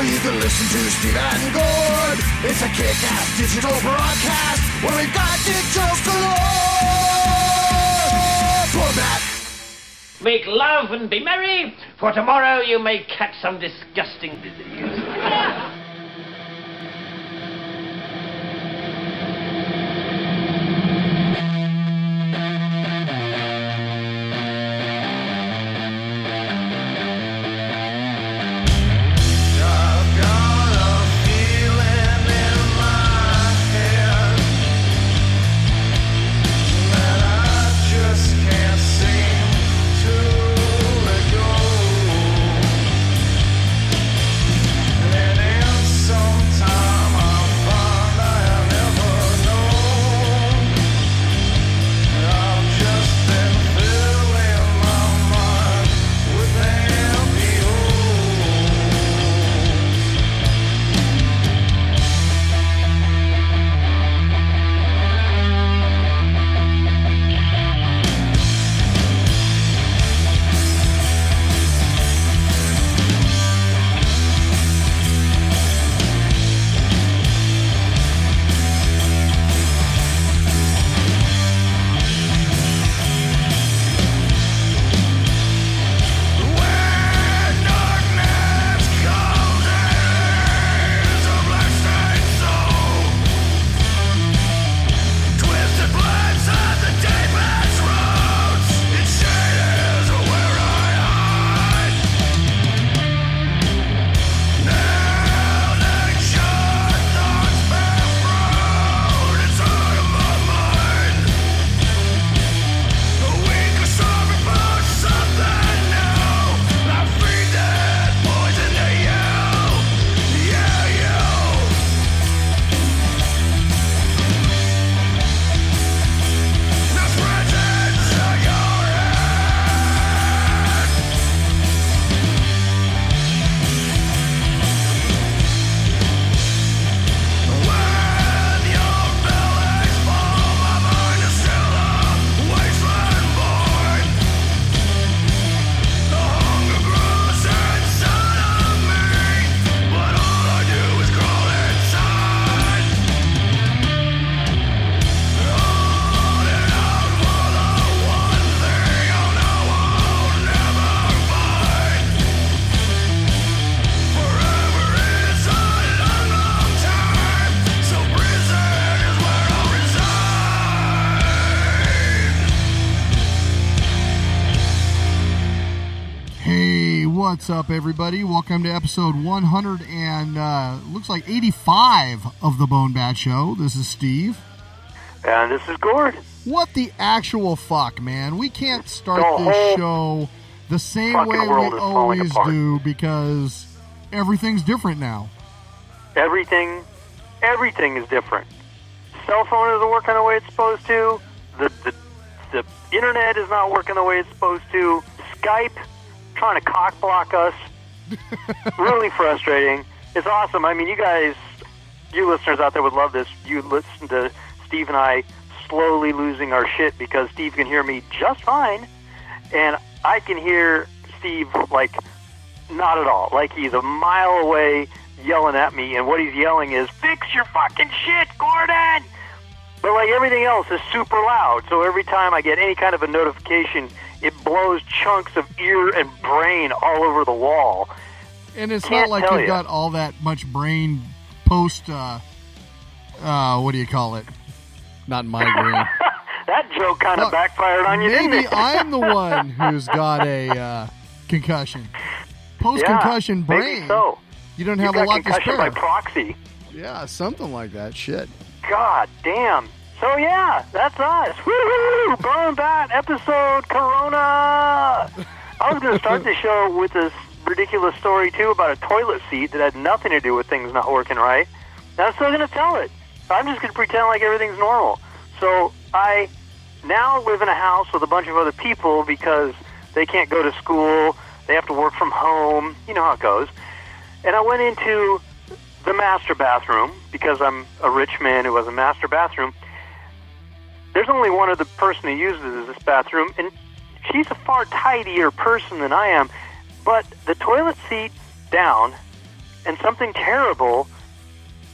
Podcast, where you can listen to Steve and Gord. It's a kick-ass digital broadcast where we've got dick jokes galore. Bone Bat. Make love and be merry, for tomorrow you may catch some disgusting disease. what's up, everybody? Welcome to episode 100 and uh, looks like 85 of the Bone Bat Show. This is Steve. And this is Gord. What the actual fuck, man? We can't start The this show the same way we world is falling always do because everything's different now. Everything, everything is different. Cell phone isn't working the way it's supposed to. The, the, the internet is not working the way it's supposed to. Skype trying to cock block us. really frustrating. It's awesome. I mean, you guys, you listeners out there would love this. You listen to Steve and I slowly losing our shit because Steve can hear me just fine, and I can hear Steve like not at all. Like he's a mile away yelling at me, and what he's yelling is, "Fix your fucking shit, Gordon!" But like everything else is super loud, so every time I get any kind of a notification, it blows chunks of ear and brain all over the wall. And it's Can't not like you've ya. got all that much brain post, uh, uh, what do you call it? Not migraine. That joke kind of Well, backfired on you, didn't Maybe it? I'm the one who's got a uh, concussion. Post yeah, concussion brain. Maybe so. You don't You have a got lot to concussion spare. by proxy. Yeah, something like that. Shit. God damn. So yeah, that's us. Woo-hoo! Bone Bat episode Corona. I was going to start the show with this ridiculous story too about a toilet seat that had nothing to do with things not working right. And I'm still going to tell it. I'm just going to pretend like everything's normal. So I now live in a house with a bunch of other people because they can't go to school. They have to work from home. You know how it goes. And I went into the master bathroom because I'm a rich man who has a master bathroom. There's only one other person who uses this bathroom, and she's a far tidier person than I am. But the toilet seat down, and something terrible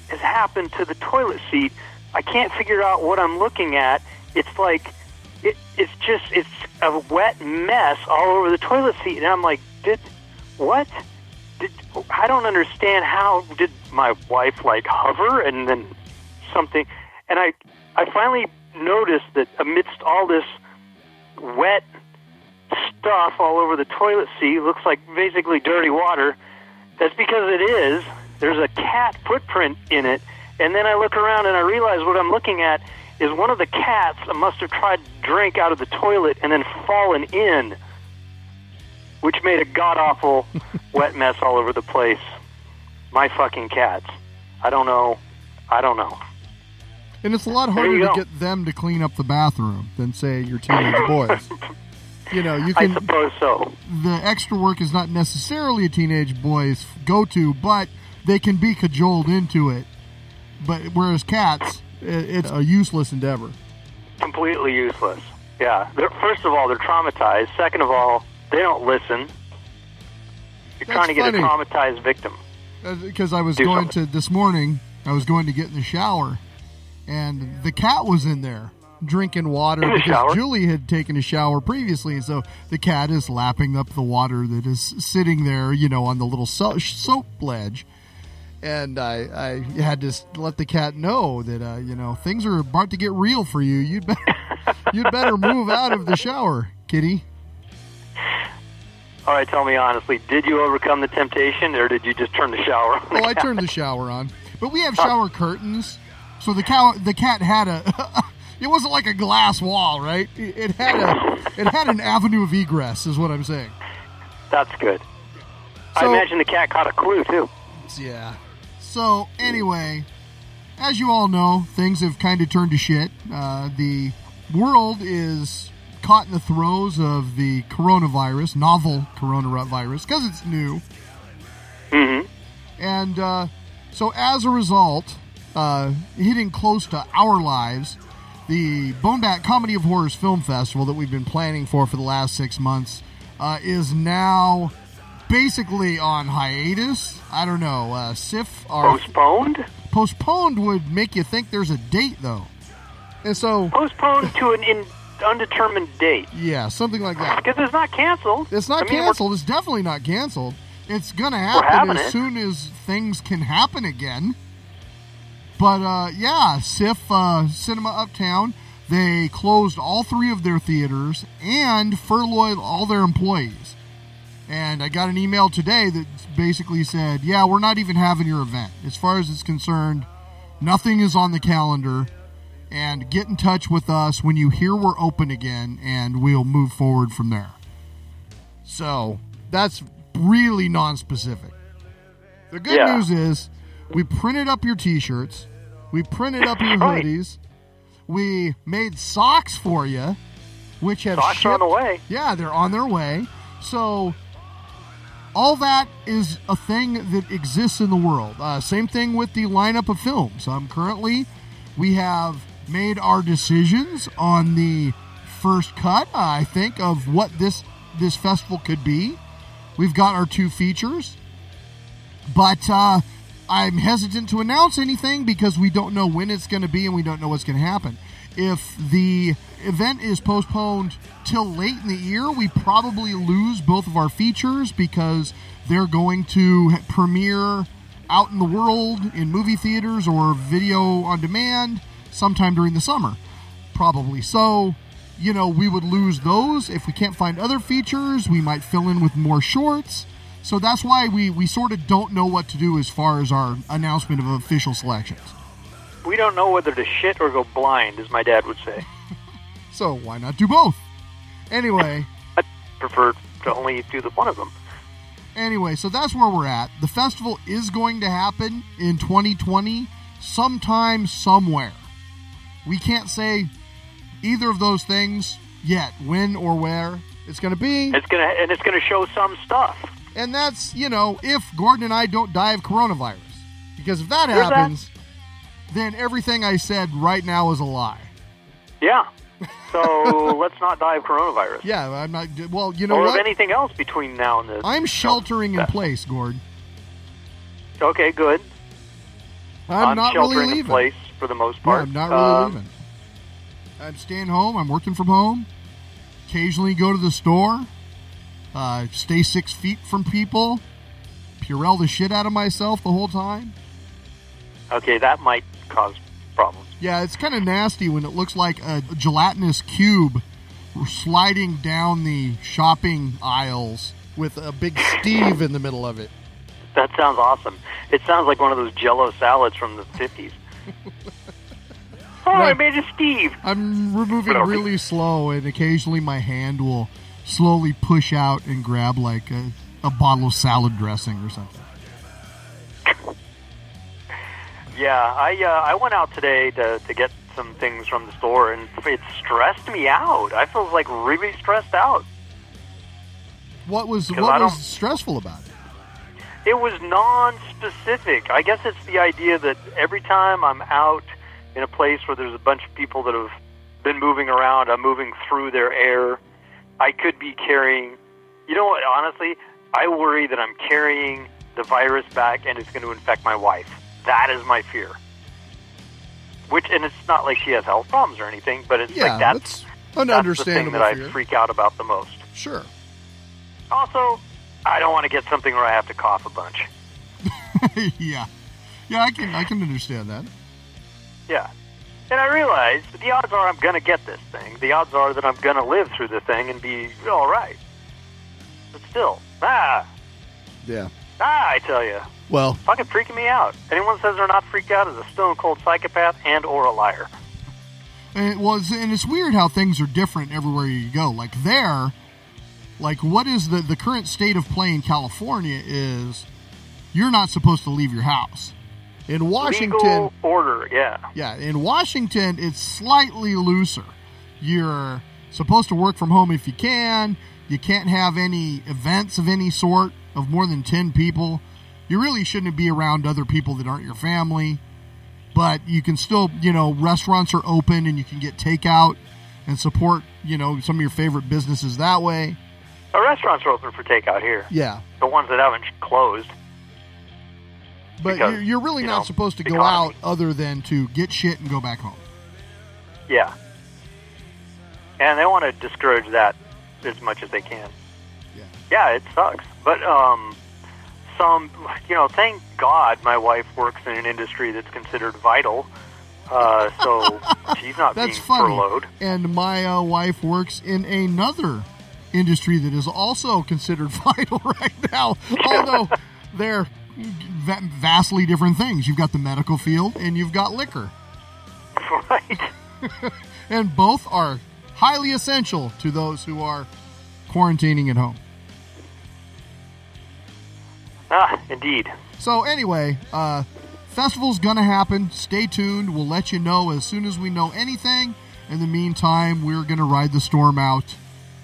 has happened to the toilet seat. I can't figure out what I'm looking at. It's like it, it's just it's a wet mess all over the toilet seat, and I'm like, did what? Did, I don't understand how did my wife like hover and then something, and I I finally noticed that amidst all this wet stuff all over the toilet seat, looks like basically dirty water. That's because it is. There's a cat footprint in it, and then I look around and I realize what I'm looking at is one of the cats must have tried to drink out of the toilet and then fallen in, which made a god awful wet mess all over the place. My fucking cats. I don't know. I don't know. And it's a lot harder to go. get them to clean up the bathroom than say your teenage boys. You know, you I can suppose so. the extra work is not necessarily a teenage boy's go to, but they can be cajoled into it. But whereas cats, it's a useless endeavor. completely useless. Yeah. They're, first of all, they're traumatized. Second of all, they don't listen. You're That's trying to get funny. a traumatized victim. Uh, because I was Do going something. to this morning, I was going to get in the shower, and the cat was in there drinking water because shower? Julie had taken a shower previously, and so the cat is lapping up the water that is sitting there, you know, on the little so- soap ledge. And I, I had to let the cat know that uh, you know things are about to get real for you. You'd better, you'd better move out of the shower, kitty. All right, tell me honestly, did you overcome the temptation, or did you just turn the shower on? Oh, I turned the shower on, but we have shower curtains, so the cow, the cat had a. it wasn't like a glass wall, right? It had a, it had an avenue of egress, is what I'm saying. That's good. I imagine the cat caught a clue too. Yeah. So anyway, as you all know, things have kind of turned to shit. Uh, the world is caught in the throes of the coronavirus, novel coronavirus, because it's new. Mm-hmm. And uh, so, as a result, uh, hitting close to our lives, the Bonebat Comedy of Horrors Film Festival that we've been planning for for the last six months uh, is now basically on hiatus. I don't know. Uh, SIFF are Postponed? postponed would make you think there's a date though, and so Postponed to an in, undetermined date. yeah, something like that. Because it's not canceled. It's not I mean, canceled. It's definitely not canceled. It's gonna happen as it. soon as things can happen again. But uh, yeah, SIFF uh, Cinema Uptown, they closed all three of their theaters and furloughed all their employees. And I got an email today that basically said, "Yeah, we're not even having your event. As far as it's concerned, nothing is on the calendar." And get in touch with us when you hear we're open again, and we'll move forward from there. So that's really non-specific. The good Yeah. news is we printed up your T-shirts, we printed up your hoodies, we made socks for you, which have Socks are on the way. Yeah, they're on their way. So all that is a thing that exists in the world. Uh, same thing with the lineup of films. Um, currently, we have made our decisions on the first cut. uh, I think of what this this festival could be. We've got our two features, but uh, I'm hesitant to announce anything because we don't know when it's going to be and we don't know what's going to happen. If the event is postponed till late in the year, we probably lose both of our features because they're going to premiere out in the world in movie theaters or video on demand sometime during the summer. Probably. So, you know, we would lose those. If we can't find other features, we might fill in with more shorts. So that's why we, we sort of don't know what to do as far as our announcement of official selections. We don't know whether to shit or go blind, as my dad would say. So why not do both? Anyway, I prefer to only do the one of them. anyway, so that's where we're at. The festival is going to happen in 2020 sometime somewhere. We can't say either of those things yet, when or where it's going to be. It's gonna and it's gonna show some stuff. And that's, you know, if Gordon and I don't die of coronavirus. Because if that happens, then everything I said right now is a lie. Yeah. So let's not die of coronavirus. Yeah, I'm not. Well, you know or what? of anything else between now and the. I'm sheltering in place, Gord. Okay, good. I'm, not sheltering really in leaving. place for the most Yeah, part. I'm not really Um, leaving. I'm staying home. I'm working from home. Occasionally go to the store. Uh, stay six feet from people. Purell the shit out of myself the whole time. Okay, that might cause problems. Yeah, it's kind of nasty when it looks like a gelatinous cube sliding down the shopping aisles with a big Steve in the middle of it. That sounds awesome. It sounds like one of those Jello salads from the fifties. oh, I Right. made a Steve. I'm removing But are we- really slow, and occasionally my hand will slowly push out and grab like a, a bottle of salad dressing or something. Yeah, I uh, I went out today to to get some things from the store, and it stressed me out. I feel like really stressed out. What was what was stressful about it? It was non-specific. I guess it's the idea that every time I'm out in a place where there's a bunch of people that have been moving around, I'm moving through their air. I could be carrying. You know what? Honestly, I worry that I'm carrying the virus back and it's going to infect my wife. That is my fear. Which, and it's not like she has health problems or anything, but it's Yeah, like that's, that's an that's the thing that I freak out about the most. Sure. Also, I don't want to get something where I have to cough a bunch. yeah, yeah, I can I can understand that. Yeah. And I realize that the odds are I'm going to get this thing. The odds are that I'm going to live through the thing and be all right. But still, ah, Yeah. ah, I tell you, Well, fucking freaking me out. Anyone says they're not freaked out is a stone cold psychopath and or a liar. And it was, and it's weird how things are different everywhere you go. Like there, like what is the the current state of play in California is you're not supposed to leave your house. In Washington, Legal order, yeah. yeah, in Washington it's slightly looser. You're supposed to work from home if you can. You can't have any events of any sort of more than 10 people. You really shouldn't be around other people that aren't your family. But you can still, you know, restaurants are open and you can get takeout and support, you know, some of your favorite businesses that way. The restaurants are open for takeout here. Yeah. The ones that haven't closed. But Because, you're, you're really you not know, supposed to go economy. out other than to get shit and go back home. Yeah. And they want to discourage that as much as they can. Yeah. Yeah, it sucks. But um some you know, thank God my wife works in an industry that's considered vital. Uh, so she's not That's being funny. furloughed. And my uh, wife works in another industry that is also considered vital right now, although they're vastly different things. You've got the medical field and you've got liquor, right. and both are highly essential to those who are quarantining at home. Ah, indeed. So anyway, uh, festival's gonna happen. Stay tuned. We'll let you know as soon as we know anything. In the meantime, we're gonna ride the storm out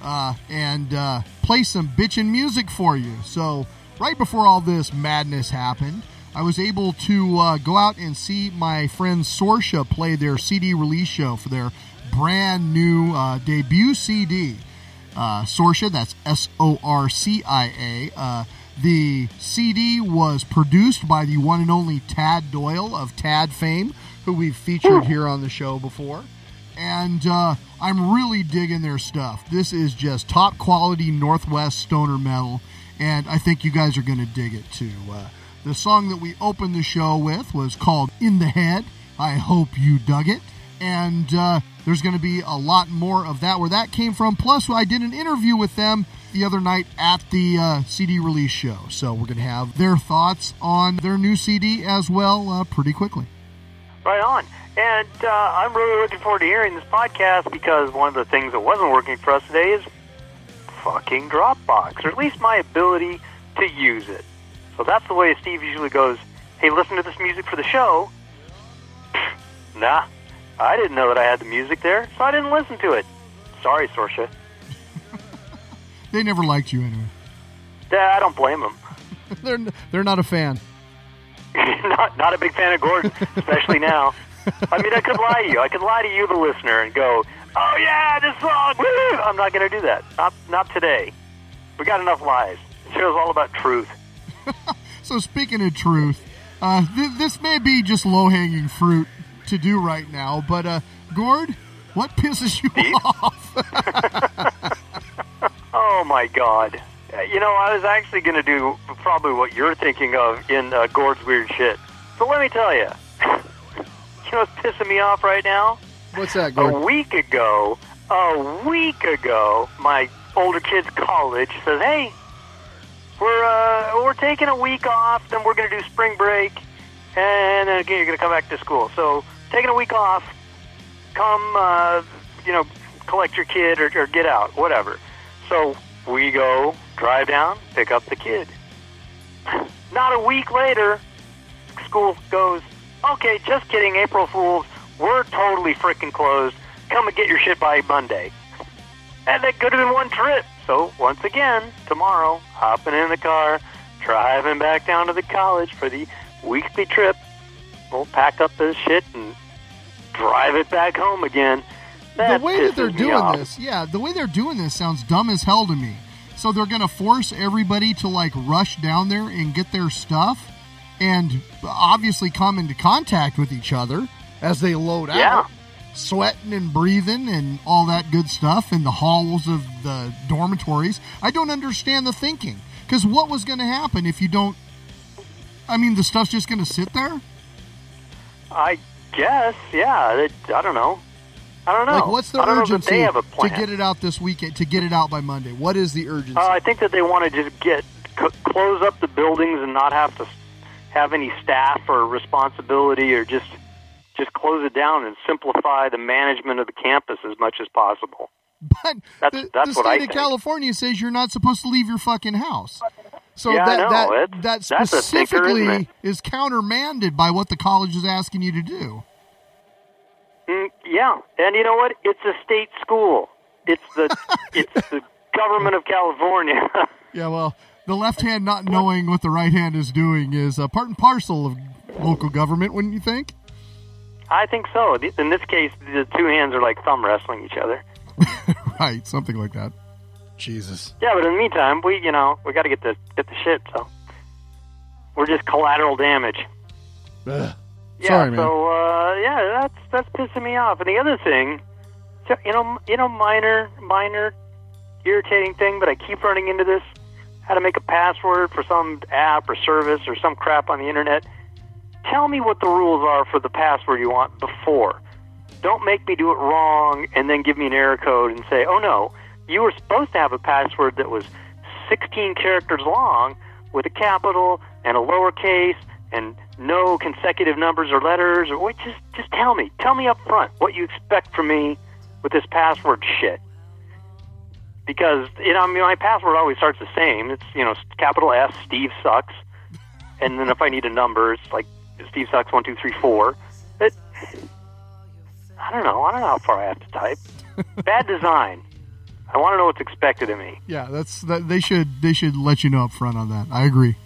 uh, and uh, play some bitchin' music for you. So right before all this madness happened, I was able to uh, go out and see my friend Sorcia play their CD release show for their brand new uh, debut CD uh, Sorcia. That's S O R C I A. Uh, the CD was produced by the one and only Tad Doyle of Tad fame, who we've featured here on the show before. And uh, I'm really digging their stuff. This is just top quality Northwest stoner metal, and I think you guys are going to dig it too. Uh, the song that we opened the show with was called In the Head. I hope you dug it. And uh, there's going to be a lot more of that where that came from. Plus, I did an interview with them the other night at the uh, CD release show. So we're going to have their thoughts on their new CD as well uh, pretty quickly. Right on. And uh, I'm really looking forward to hearing this podcast because one of the things that wasn't working for us today is fucking Dropbox, or at least my ability to use it. So that's the way Steve usually goes, hey, listen to this music for the show. nah, I didn't know that I had the music there, so I didn't listen to it. Sorry, Sorcia. They never liked you anyway. Yeah, I don't blame them. they're they're not a fan. not not a big fan of Gordon, especially now. I mean, I could lie to you. I could lie to you, the listener, and go, "Oh yeah, this song." Woo! I'm not going to do that. Not not today. We got enough lies. This show's all about truth. So speaking of truth, uh, th- this may be just low hanging fruit to do right now, but uh, Gord, what pisses you off? Oh my God. Uh, You know, I was actually going to do probably what you're thinking of in uh, Gord's weird shit. So let me tell you. you know what's pissing me off right now? What's that, A week ago, a week ago, my older kid's college says, "Hey, we're uh, we're taking a week off, then we're going to do spring break, and then again you're going to come back to school. So taking a week off, come, uh, you know, collect your kid or, or get out, whatever." So we go drive down, pick up the kid. Not a week later, school goes, okay, just kidding, April Fools, we're totally freaking closed. Come and get your shit by Monday. And that could have been one trip. So once again, tomorrow, hopping in the car, driving back down to the college for the weekly trip. We'll pack up this shit and drive it back home again. the way that they're doing this, yeah, the way they're doing this sounds dumb as hell to me. So they're going to force everybody to like rush down there and get their stuff and obviously come into contact with each other as they load Yeah. out, sweating and breathing and all that good stuff in the halls of the dormitories. I don't understand the thinking. Because what was going to happen if you don't? I mean, the stuff's just going to sit there? I guess, yeah. It, I don't know. I don't know. Like, what's the urgency they have a to get it out this weekend, to get it out by Monday? What is the urgency? Uh, I think that they want to just get c- close up the buildings and not have to have any staff or responsibility, or just just close it down and simplify the management of the campus as much as possible. But That's- the, that's the what I state of think. California says you're not supposed to leave your fucking house. So Yeah, that that that that's thinker, specifically it? is countermanded by what the college is asking you to do. Mm, yeah, and you know what? It's a state school. It's the it's the government of California. Yeah, well, the left hand not knowing what the right hand is doing is a part and parcel of local government, wouldn't you think? I think so. In this case, the two hands are like thumb wrestling each other. right, something like that. Jesus. Yeah, but in the meantime, we you know we got to get the get the shit. So we're just collateral damage. Ugh. Yeah, Sorry, man. so uh, yeah, that's that's pissing me off. And the other thing, so, you know, you know, minor, minor, irritating thing, but I keep running into this: how to make a password for some app or service or some crap on the internet. Tell me what the rules are for the password you want before. Don't make me do it wrong and then give me an error code and say, "Oh no, you were supposed to have a password that was 16 characters long with a capital and a lowercase and no consecutive numbers or letters. Or wait, just just tell me. Tell me up front what you expect from me with this password shit. Because you know I mean my password always starts the same. It's you know capital S Steve sucks. And then if I need a number it's like Steve sucks one two three four it, I don't know I don't know how far I have to type bad design I want to know what's expected of me Yeah, that's that. They should they should let you know up front on that. I agree.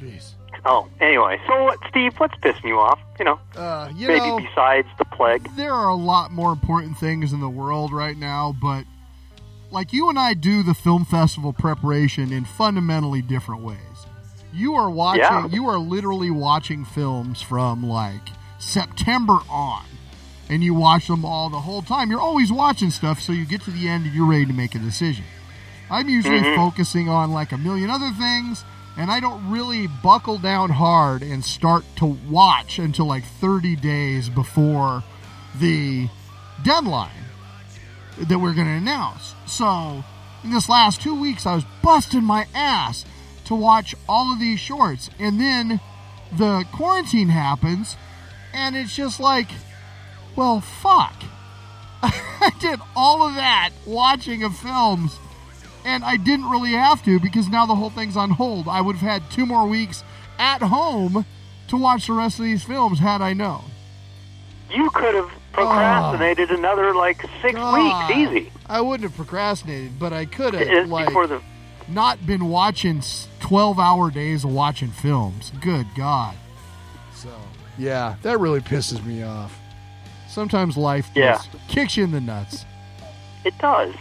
Jeez. oh anyway so what Steve what's pissing you off you know Uh, you maybe know, besides the plague there are a lot more important things in the world right now, but like you and I do the film festival preparation in fundamentally different ways. You are watching, Yeah. you are literally watching films from like September on, and you watch them all the whole time. You're always watching stuff, so you get to the end and you're ready to make a decision. I'm usually mm-hmm. focusing on like a million other things, and I don't really buckle down hard and start to watch until like 30 days before the deadline that we're going to announce. So in this last two weeks, I was busting my ass to watch all of these shorts. And then the quarantine happens, and it's just like, well, fuck. I did all of that watching of films, and I didn't really have to because now the whole thing's on hold. I would have had two more weeks at home to watch the rest of these films had I known. You could have procrastinated oh. another like six weeks, easy. I wouldn't have procrastinated, but I could have like before the not been watching twelve-hour days of watching films. Good God. So yeah, that really pisses me off. Sometimes life Yeah. just kicks you in the nuts. It does.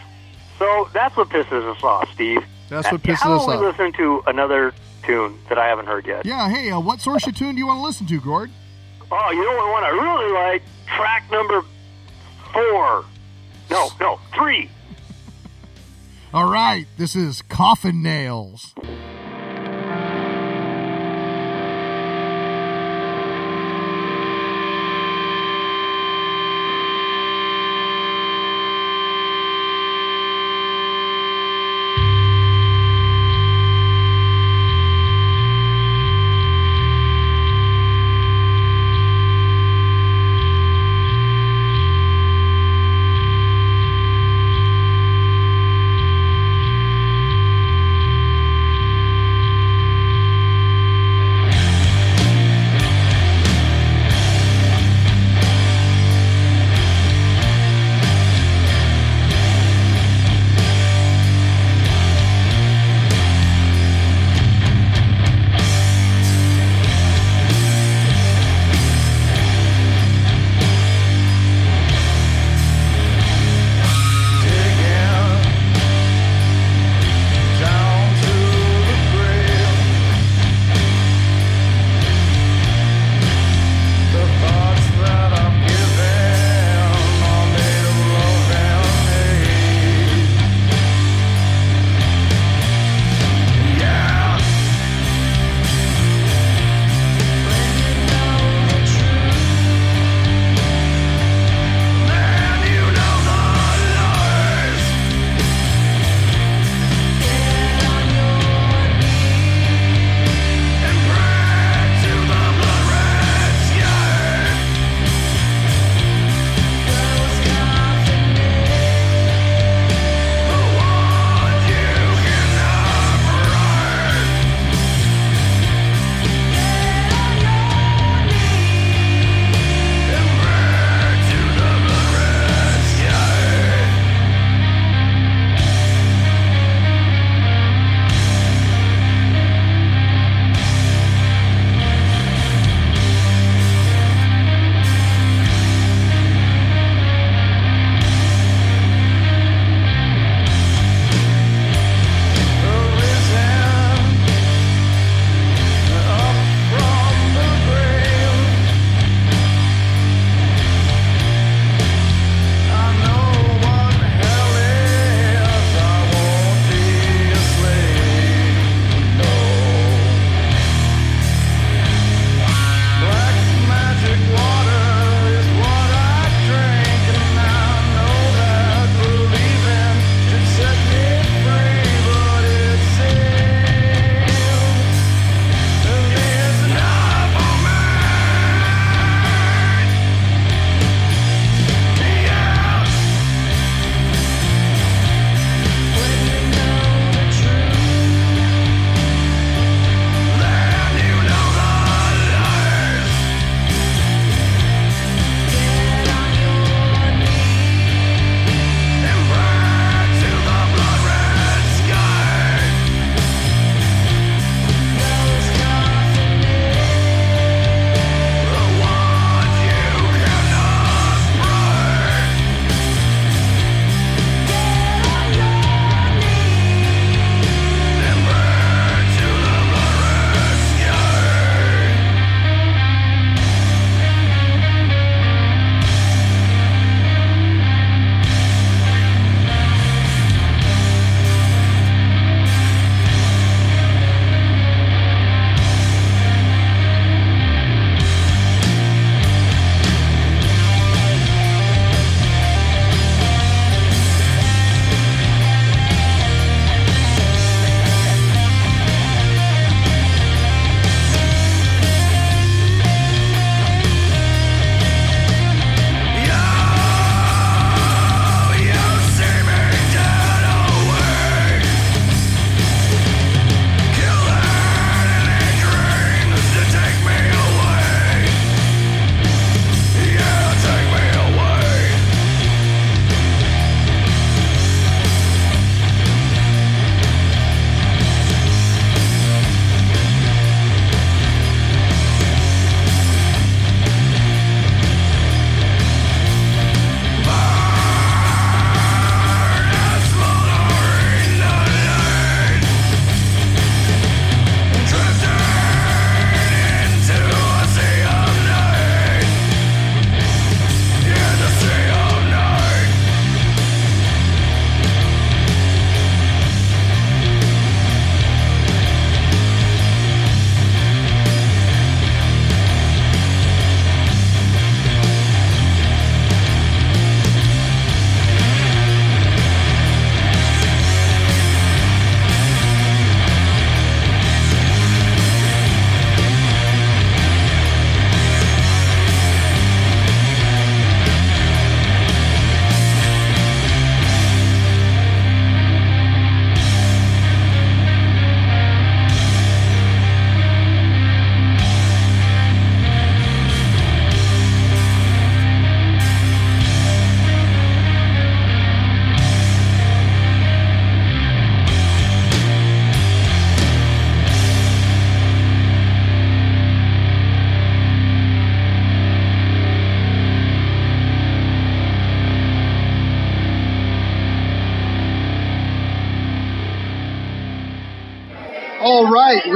So that's what pisses us off, Steve. That's what Uh, pisses How us about we off. listen to another tune that I haven't heard yet? Yeah, hey, uh, what source of tune do you want to listen to, Gord? Oh, you know what one I really like? Track number four. No, no, three. All right, this is Coffin Nails.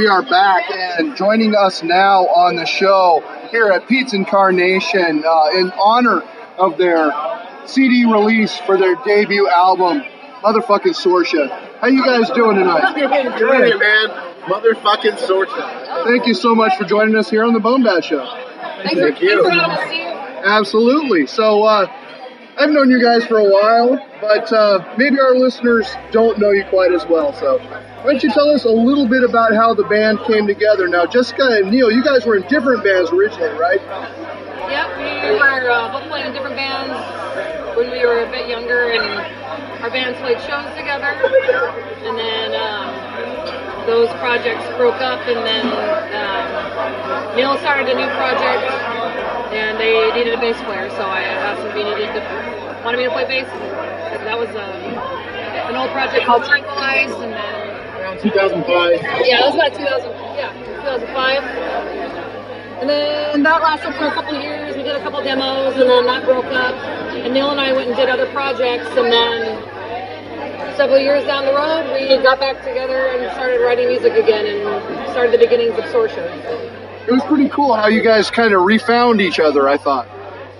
We are back, and joining us now on the show here at Pete's Incarnation uh, in honor of their CD release for their debut album, Motherfucking Sorcia. How you guys doing tonight? Great, man. Motherfucking Sorcia. Thank you so much for joining us here on the Bone Bat Show. Thank you. Absolutely. So, uh, I've known you guys for a while, but uh, maybe our listeners don't know you quite as well. So, why don't you tell us a little bit about how the band came together? Now, Jessica and Neil, you guys were in different bands originally, right? Yep, we were uh, both playing in different bands when we were a bit younger, and our bands played shows together. And then um, those projects broke up, and then um, Neil started a new project, and they needed a bass player, so I asked if he needed to, wanted me to play bass. That was um, an old project called Tranquilize, and then Around 2005. yeah, that was about 2000. Yeah, 2005. And then that lasted for a couple of years. We did a couple demos, and then that broke up. And Neil and I went and did other projects, and then several years down the road, we got back together and started writing music again, and started the beginnings of Sorcia. It was pretty cool how you guys kind of refound each other, I thought.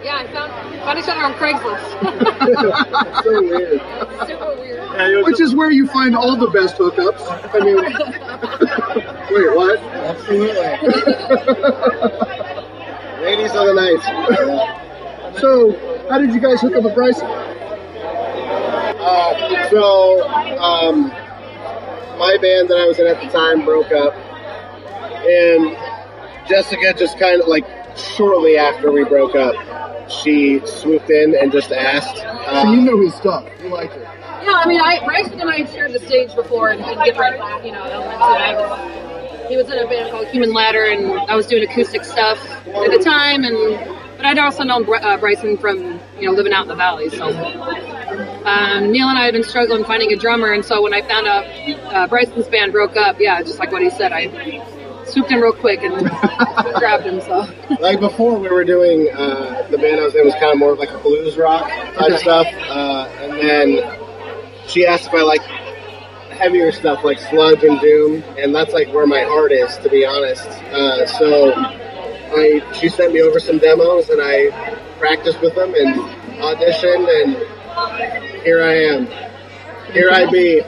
Yeah, I found found each other on Craigslist. so weird. Super weird. Yeah, was Which is where you find all the best hookups. I mean, wait, what? Absolutely. Ladies of the night. So, how did you guys hook up with Bryson? Uh, so, um, my band that I was in at the time broke up, and Jessica just kind of like shortly after we broke up, she swooped in and just asked. So you Uh, know his stuff. You liked it. Yeah, I mean, I Bryson and I had shared the stage before in, in different, you know, elements. And I was, he was in a band called Human Ladder, and I was doing acoustic stuff at the time. And but I'd also known Bry- uh, Bryson from, you know, living out in the valley. So um, Neil and I had been struggling finding a drummer, and so when I found out uh, Bryson's band broke up, yeah, just like what he said, I swooped in real quick and grabbed him. So like before, we were doing uh, the band I was in was kind of more of like a blues rock type stuff, uh, and then she asked if I like heavier stuff like sludge and doom, and that's like where my heart is, to be honest. Uh, so I she sent me over some demos, and I practiced with them and auditioned, and here I am. Here I be.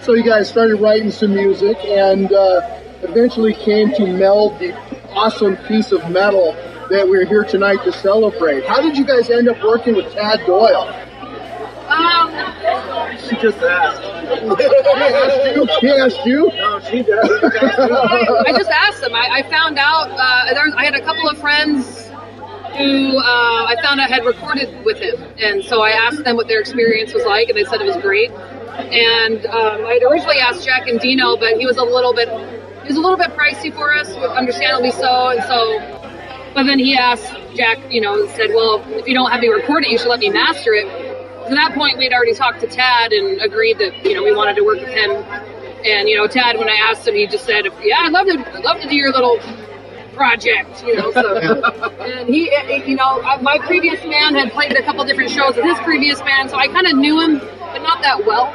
So you guys started writing some music and uh, eventually came to meld the awesome piece of metal that we're here tonight to celebrate. How did you guys end up working with Tad Doyle? um, She just asked. she asked you? No, she does. I just asked them. I, I found out uh, there I had a couple of friends who uh, I found out had recorded with him, and so I asked them what their experience was like, and they said it was great. And um, I had originally asked Jack Endino, but he was a little bit he was a little bit pricey for us, understandably so. And so, but then he asked Jack, you know, said, "Well, if you don't have me record it, you should let me master it." At that point, we'd already talked to Tad and agreed that you know we wanted to work with him. And you know, Tad, when I asked him, he just said, "Yeah, I'd love to, I'd love to do your little project." You know, so and he, you know, my previous man had played a couple different shows with his previous band, so I kind of knew him, but not that well.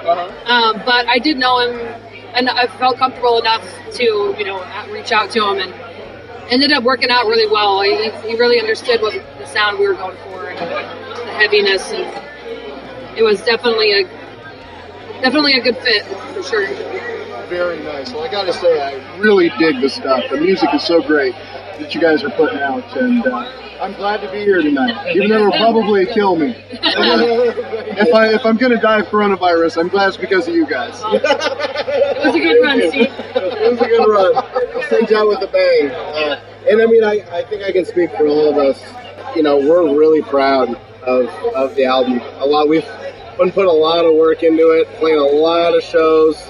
Um, but I did know him, and I felt comfortable enough to, you know, reach out to him, and ended up working out really well. He, he really understood what the sound we were going for, and the heaviness, and it was definitely a definitely a good fit for sure. Very nice. Well, I gotta say, I really dig the stuff. The music is so great that you guys are putting out, and uh, I'm glad to be here tonight. Even though it'll probably kill me. if I if I'm gonna die of coronavirus, I'm glad it's because of you guys. It was a good run, Steve. it was a good run. Sent out with a bang. Uh, and I mean, I, I think I can speak for all of us. You know, we're really proud of, of the album. A lot we've been put a lot of work into it, playing a lot of shows,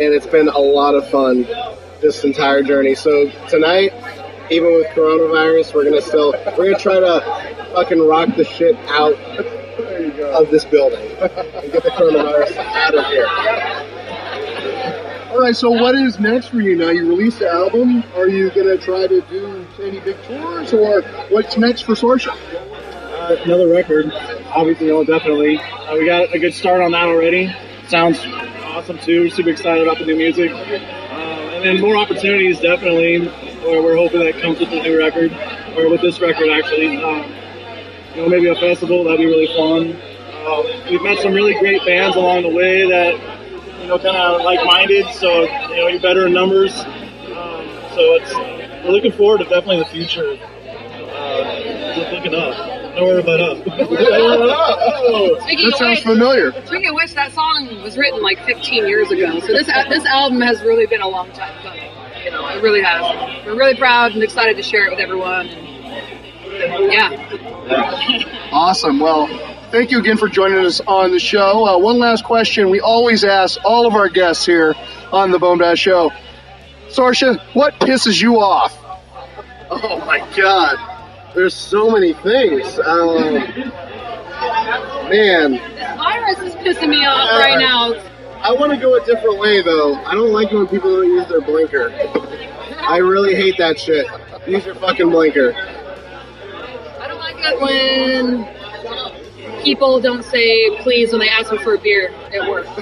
and it's been a lot of fun this entire journey. So tonight, even with coronavirus, we're gonna still we're gonna try to fucking rock the shit out of this building and get the coronavirus out of here. All right. So what is next for you now? You released the album. Are you gonna try to do any big tours, or what's next for Sorcia? Uh, another record, obviously, oh, definitely. Uh, we got a good start on that already. Sounds awesome too. Super excited about the new music. Uh, and and more opportunities definitely. Or we're hoping that comes with the new record, or with this record actually. Um, you know, maybe a festival that'd be really fun. Um, we've met some really great bands along the way that you know kind of like-minded, so you know you're better in numbers. Um, so it's we're looking forward to definitely the future. Uh, just looking up. Nowhere but up. oh, Speaking that of sounds which- familiar. Speaking of which, that song was written like 15 years ago. So this this album has really been a long time coming. You know, it really has. We're really proud and excited to share it with everyone. And, yeah. Awesome. Well, thank you again for joining us on the show. Uh, one last question we always ask all of our guests here on the Bone Bat Show. Sorcia, what pisses you off? Oh my god. There's so many things. Um, man, This virus is pissing me off right now. I want to go a different way though. I don't like it when people don't use their blinker. I really hate that shit. Use your fucking blinker. I don't like it when people don't say please when they ask me for a beer at work.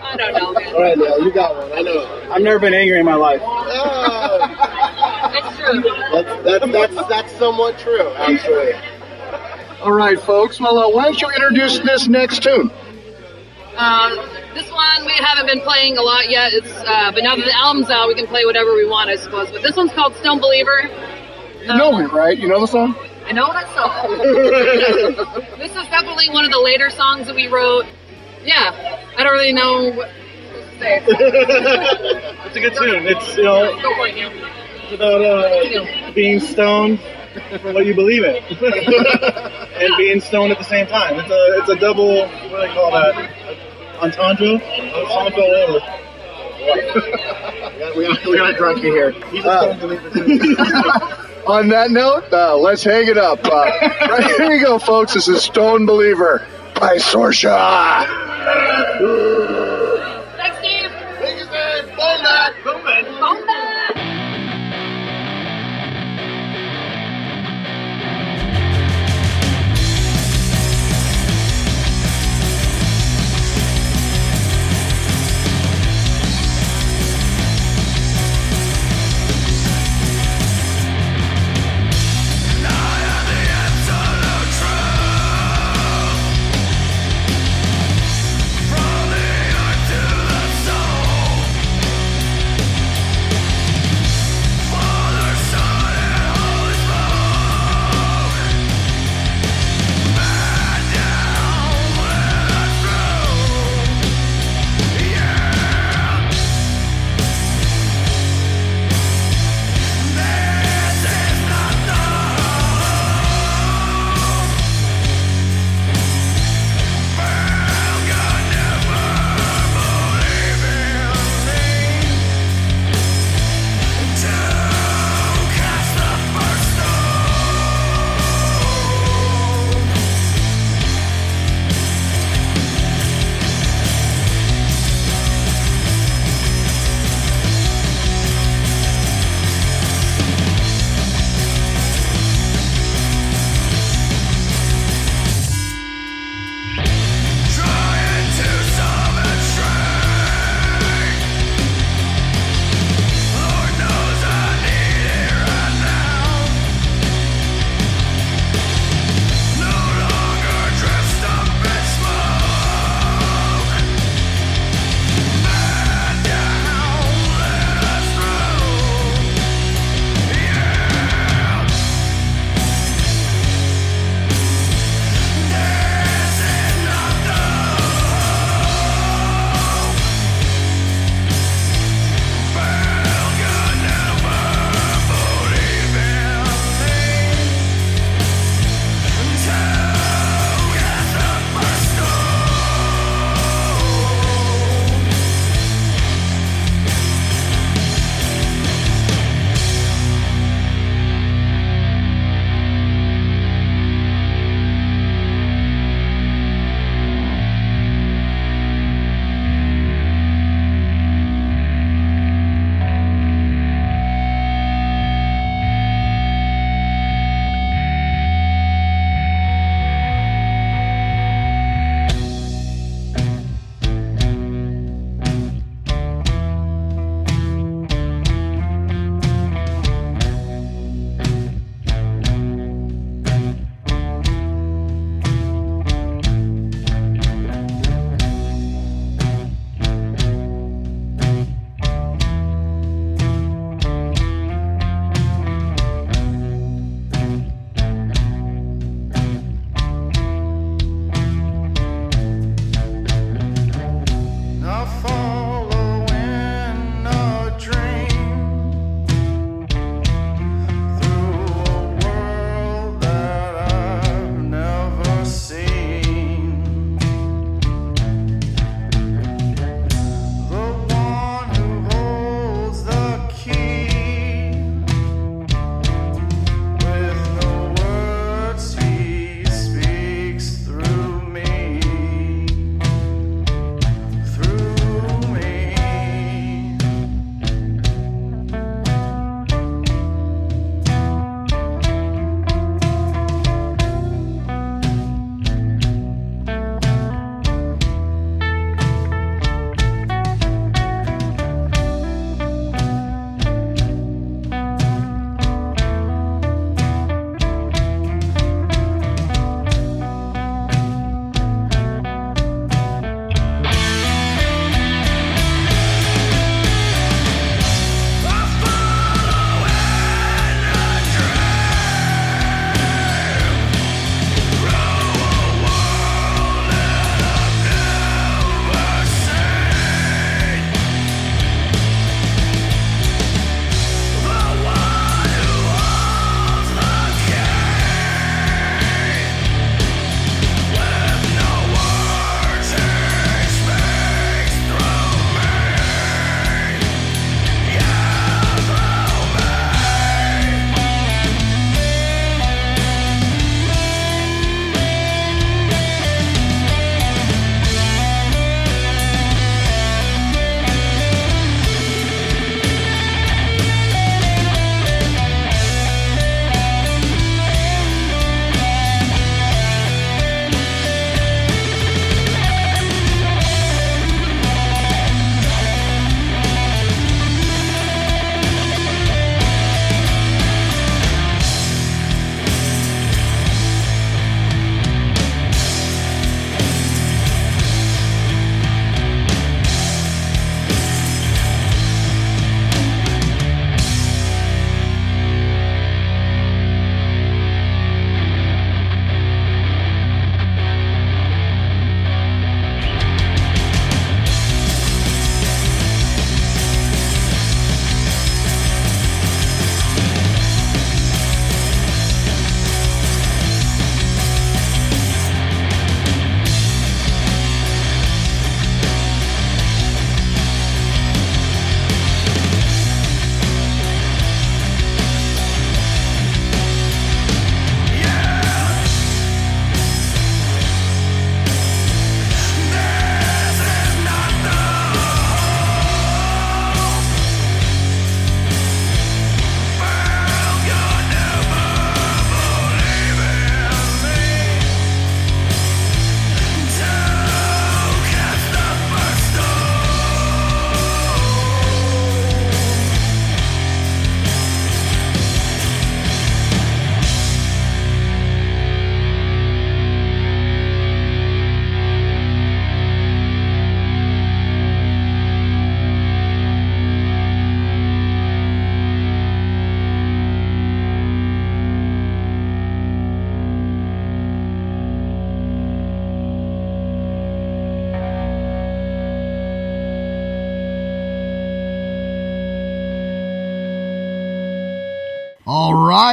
I don't know, man. All right, Neil, you got one. I know. I've never been angry in my life. It's true. That's, that's, that's, that's somewhat true, actually. All right, folks. Well, uh, why don't you introduce this next tune? Uh, this one we haven't been playing a lot yet. It's uh, but now that the album's out, we can play whatever we want, I suppose. But this one's called Stone Believer. You know it, right? You know the song? I know that song. this is definitely one of the later songs that we wrote. Yeah, I don't really know what to say. It's a good tune. It's you know Go for it, Neil. it's about uh, being stoned for what you believe in, and being stoned at the same time. It's a it's a double. What do they call that? Entendre. A song fell over. We got, we got a drunkie here. He's a Uh, stone believer too. On that note, uh, let's hang it up. Uh, right, here you go, folks. This is Stone Believer by Sorcia.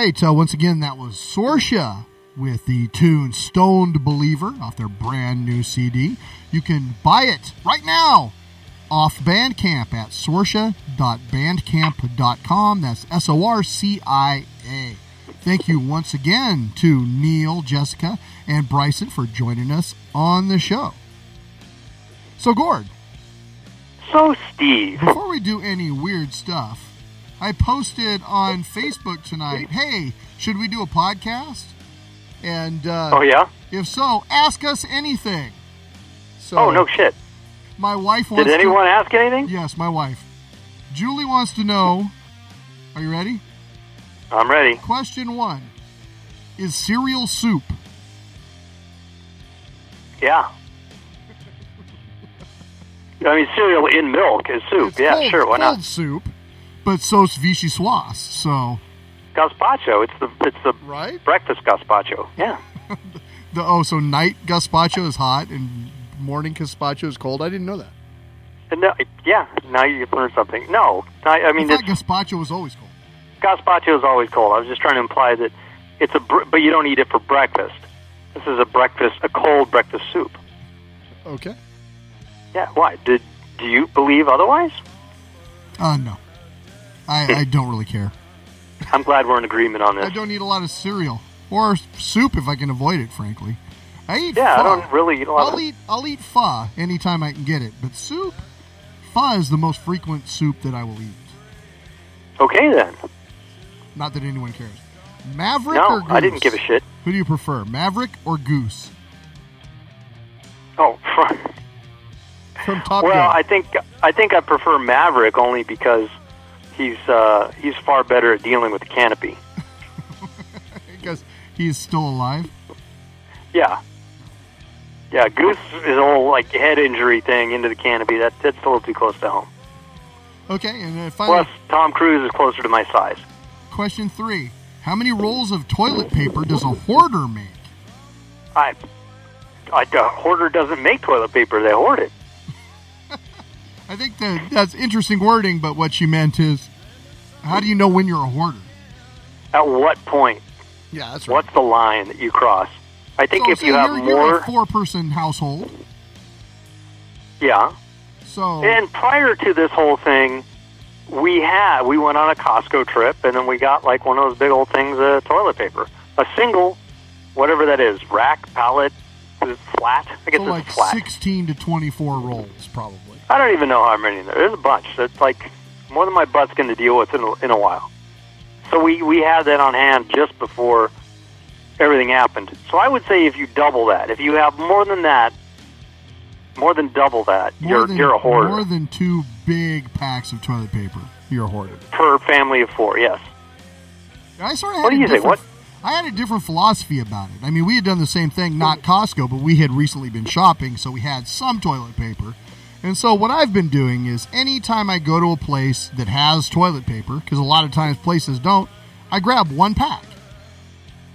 Right. Uh, once again, that was Sorcia with the tune Stoned Believer off their brand new CD. You can buy it right now off Bandcamp at sorcia.bandcamp.com. That's S O R C I A. Thank you once again to Neil, Jessica, and Bryson for joining us on the show. So, Gord, So, Steve, before we do any weird stuff, I posted on Facebook tonight, hey, should we do a podcast? And uh, oh yeah, if so, ask us anything. So oh no shit. my wife wants Did anyone to, ask anything? Yes, my wife. Julie wants to know. Are you ready? I'm ready. Question one: Is cereal soup? Yeah. I mean, cereal in milk is soup. It's yeah, cold, sure. Why not? soup, but so's vichyssoise. So Gazpacho. It's the it's the right. breakfast gazpacho. Yeah. The oh, so night gazpacho is hot and morning gazpacho is cold. I didn't know that. And no, yeah. Now you learned something. No, I, I mean, I it's, gazpacho was always cold. gazpacho is always cold. I was just trying to imply that it's a, br- but you don't eat it for breakfast. This is a breakfast, a cold breakfast soup. Okay. Yeah. Why? Did do you believe otherwise? Uh no. I, I don't really care. I'm glad we're in agreement on this. I don't eat a lot of cereal or soup if I can avoid it. Frankly, I eat. Yeah, I don't really eat a lot I'll of. eat. I'll eat pho anytime I can get it, but soup, pho is the most frequent soup that I will eat. Okay then. Not that anyone cares. Maverick No, or goose? I didn't give a shit. Who do you prefer, Maverick or Goose? Oh, From Top well, Gun. I think I think I prefer Maverick only because he's uh, he's far better at dealing with the canopy. because he's still alive. Yeah. Yeah, Goose is a whole like head injury thing into the canopy. That that's a little too close to home. Okay, and then finally, Plus, Tom Cruise is closer to my size. question three: How many rolls of toilet paper does a hoarder make? I, I a hoarder doesn't make toilet paper; they hoard it. I think that that's interesting wording, but what she meant is, how do you know when you're a hoarder? At what point? Yeah, that's right. What's the line that you cross? I think So, if say you have you're, you're a four-person household, yeah. so And prior to this whole thing, we had we went on a Costco trip, and then we got like one of those big old things of toilet paper, a single, whatever that is, rack, pallet, flat? I guess so it's like flat. 16 to 24 rolls, probably. I don't even know how many there. There's a bunch. That's like more than my butt's going to deal with in a, in a while. So we we had that on hand just before everything happened. So I would say if you double that, if you have more than that, more than double that, More you're than, you're a hoarder More than two big packs of toilet paper, you're a hoarder. per family of four. Yes. I sort of What do you think? What? I had a different philosophy about it. I mean, we had done the same thing, not Costco, but we had recently been shopping, so we had some toilet paper. And so what I've been doing is anytime I go to a place that has toilet paper, because a lot of times places don't, I grab one pack.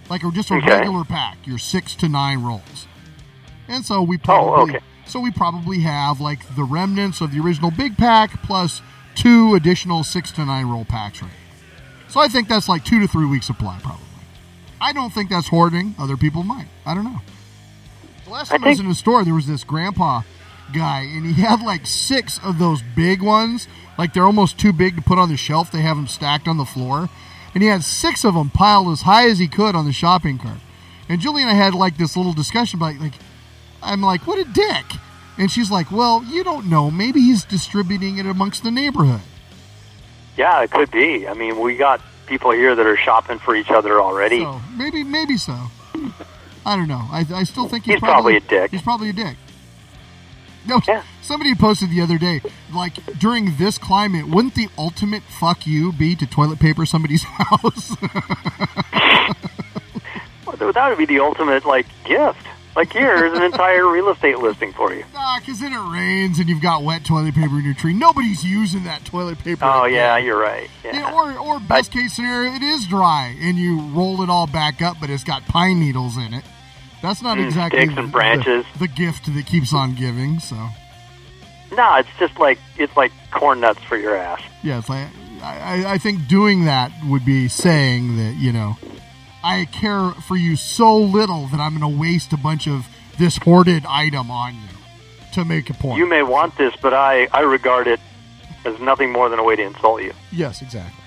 Like just a Okay. regular pack, your six to nine rolls. And so we oh, probably Oh, okay. so we probably have like the remnants of the original big pack plus two additional six to nine roll packs right. So I think that's like two to three weeks supply probably. I don't think that's hoarding. Other people might. I don't know. The last I time I, was in the store, there was this grandpa guy, and he had like six of those big ones. Like they're almost too big to put on the shelf. They have them stacked on the floor, and he had six of them piled as high as he could on the shopping cart. And Julie and I had like this little discussion about like, I'm like, what a dick. And she's like, well, you don't know. Maybe he's distributing it amongst the neighborhood. Yeah, it could be. I mean, we got people here that are shopping for each other already. So maybe, maybe so. I don't know. I, I still think he's, He's probably a dick. He's probably a dick. No, Yeah. somebody posted the other day, like during this climate, wouldn't the ultimate fuck you be to toilet paper somebody's house? Well, that would be the ultimate like gift. Like here's an entire real estate listing for you. nah, because then it rains and you've got wet toilet paper in your tree. Nobody's using that toilet paper. Oh again. yeah, you're right. Yeah, Yeah. or, or best case scenario, it is dry and you roll it all back up, but it's got pine needles in it. That's not Mm, exactly sticks and the- branches. The, the gift that keeps on giving. So No, it's just like it's like corn nuts for your ass. yeah, it's like I, I think doing that would be saying that you know I care for you so little that I'm going to waste a bunch of this hoarded item on you to make a point. You may want this, but I, I regard it as nothing more than a way to insult you. yes, exactly.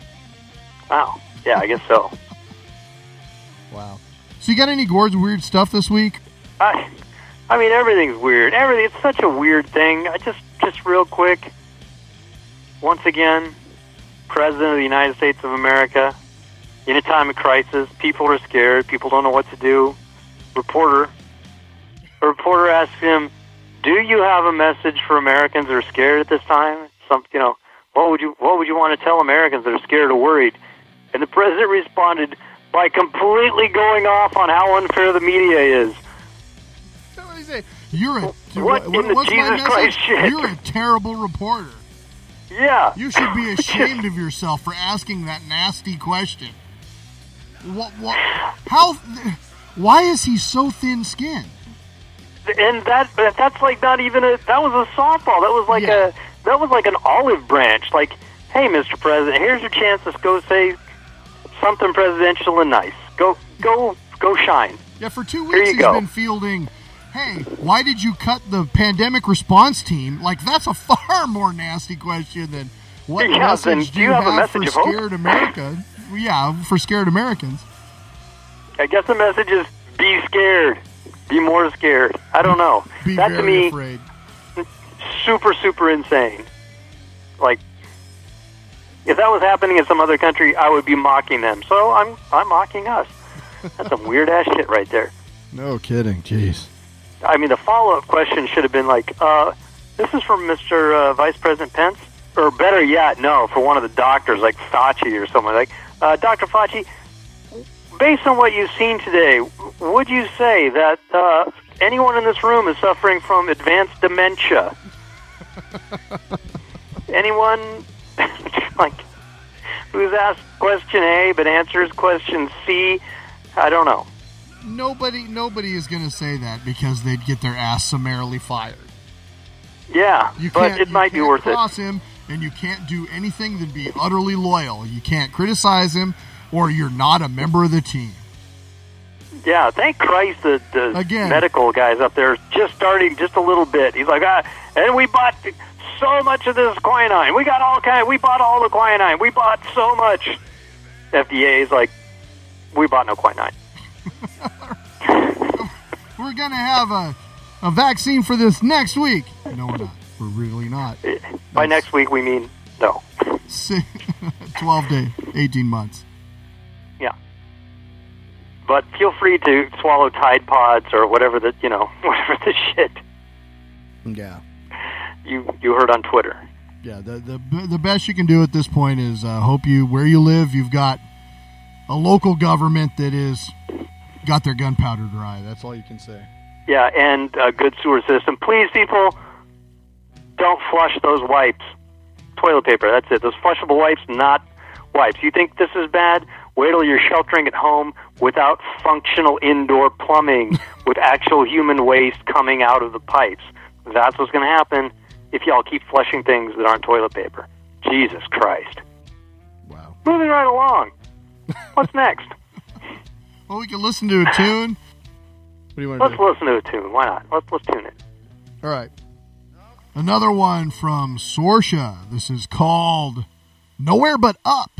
Wow. Yeah, I guess so. Wow. So you got any Gord's weird stuff this week? I, I mean, everything's weird. Everything. It's such a weird thing. I just, just real quick. Once again, President of the United States of America. In a time of crisis, people are scared. People don't know what to do. Reporter. A reporter asks him, "Do you have a message for Americans that are scared at this time? Some, you know, what would you, what would you want to tell Americans that are scared or worried?" And the president responded by completely going off on how unfair the media is. What did he say? You're a What in the Jesus? Christ shit? You're a terrible reporter. Yeah. You should be ashamed of yourself for asking that nasty question. What? What? How? Why is he so thin-skinned? and that that's like not even a that was a softball. That was like Yeah. a that was like an olive branch. Like, hey, Mr. President, here's your chance to go say something presidential and nice. Go go go shine. Yeah, for two weeks he's go. been fielding. Hey, why did you cut the pandemic response team? Like that's a far more nasty question than what Yeah, message do you have a for message of hope? scared America? yeah, for scared Americans. I guess the message is be scared. Be more scared. I don't know. Be that to me afraid. super super insane. Like if that was happening in some other country, I would be mocking them. So I'm I'm mocking us. That's some weird ass shit right there. No kidding. Jeez. I mean, the follow up question should have been like, uh, "This is from Mr. Uh, Vice President Pence," or better yet, no, for one of the doctors like Fauci or someone like, uh, "Dr. Fauci, based on what you've seen today, would you say that uh, anyone in this room is suffering from advanced dementia? anyone like who's asked question A but answers question C? I don't know." Nobody, nobody is going to say that because they'd get their ass summarily fired. Yeah, You but can't, it might be worth it. You cross him, and you can't do anything than be utterly loyal. You can't criticize him, or you're not a member of the team. Yeah, thank Christ the, the Again. medical guys up there just starting just a little bit. He's like, ah, and we bought so much of this quinine. We got all kind. We bought all the quinine. We bought so much. FDA is like, we bought no quinine. We're going to have a, a vaccine for this next week. No, we're not. We're really not. Eh, by next week, we mean no. Si- 12 to 18 months. Yeah. But feel free to swallow Tide Pods or whatever the you know whatever the shit Yeah. You you heard on Twitter. Yeah, the, the the best you can do at this point is uh, hope you where you live you've got a local government that is got their gunpowder dry. That's all you can say. Yeah, and a good sewer system. Please, people, don't flush those wipes. Toilet paper, that's it. Those flushable wipes, not wipes. You think this is bad? Wait till you're sheltering at home without functional indoor plumbing, with actual human waste coming out of the pipes. That's what's going to happen if y'all keep flushing things that aren't toilet paper. Jesus Christ. Wow. Moving right along. What's next? Well, we can listen to a tune. What do you want to Let's do? listen to a tune. Why not? Let's let's tune it. All right. Another one from Sorcia. This is called Nowhere But Up.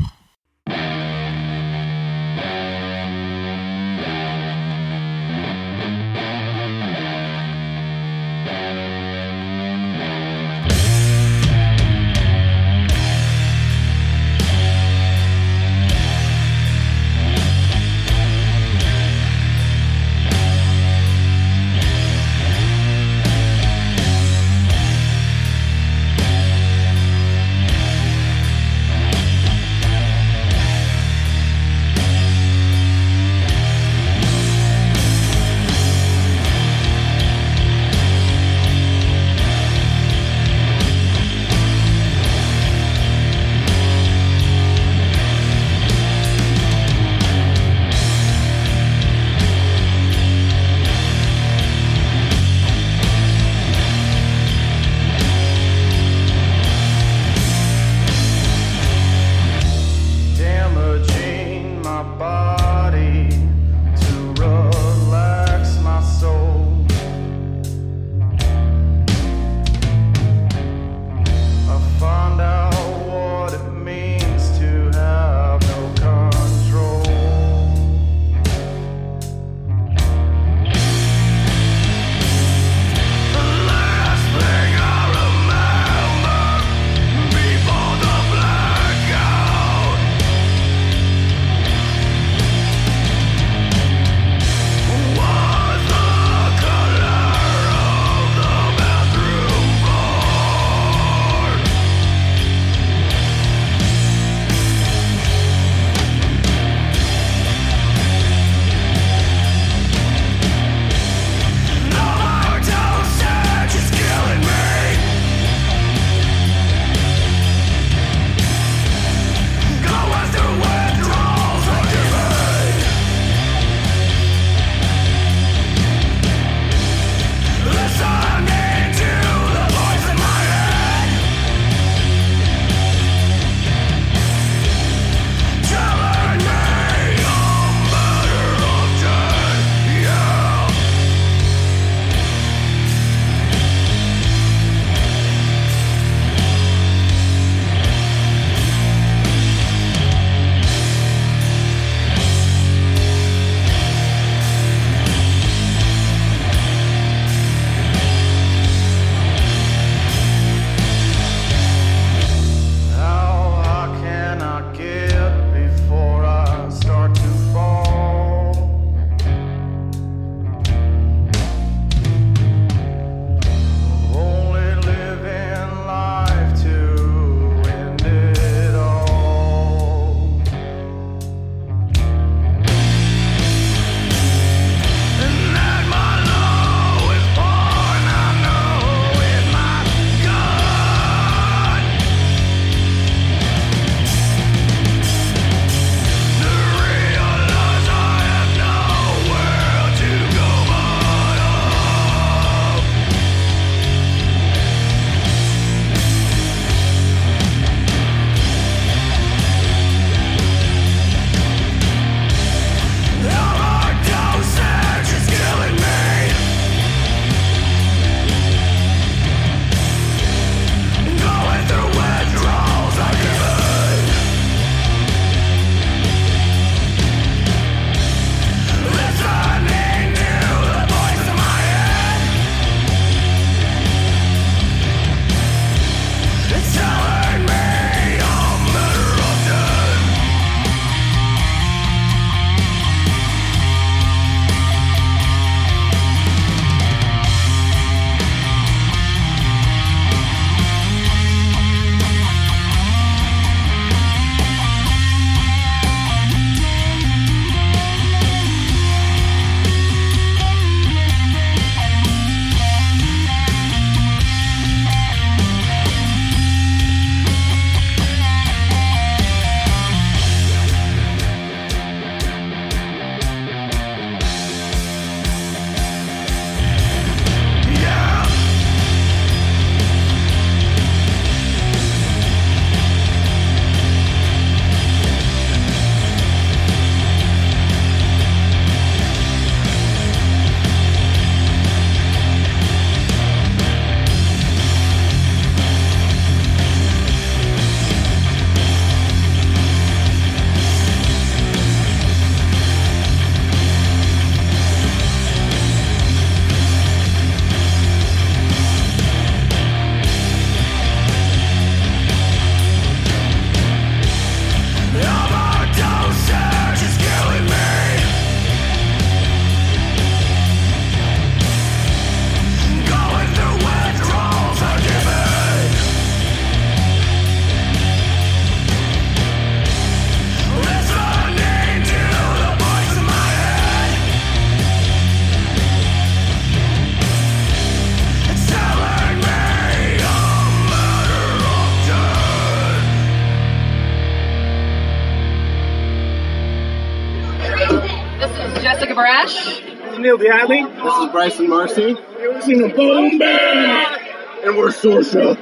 This is This is Bryson Marcy. You're listening to Bone Bat! And we're Sorcia.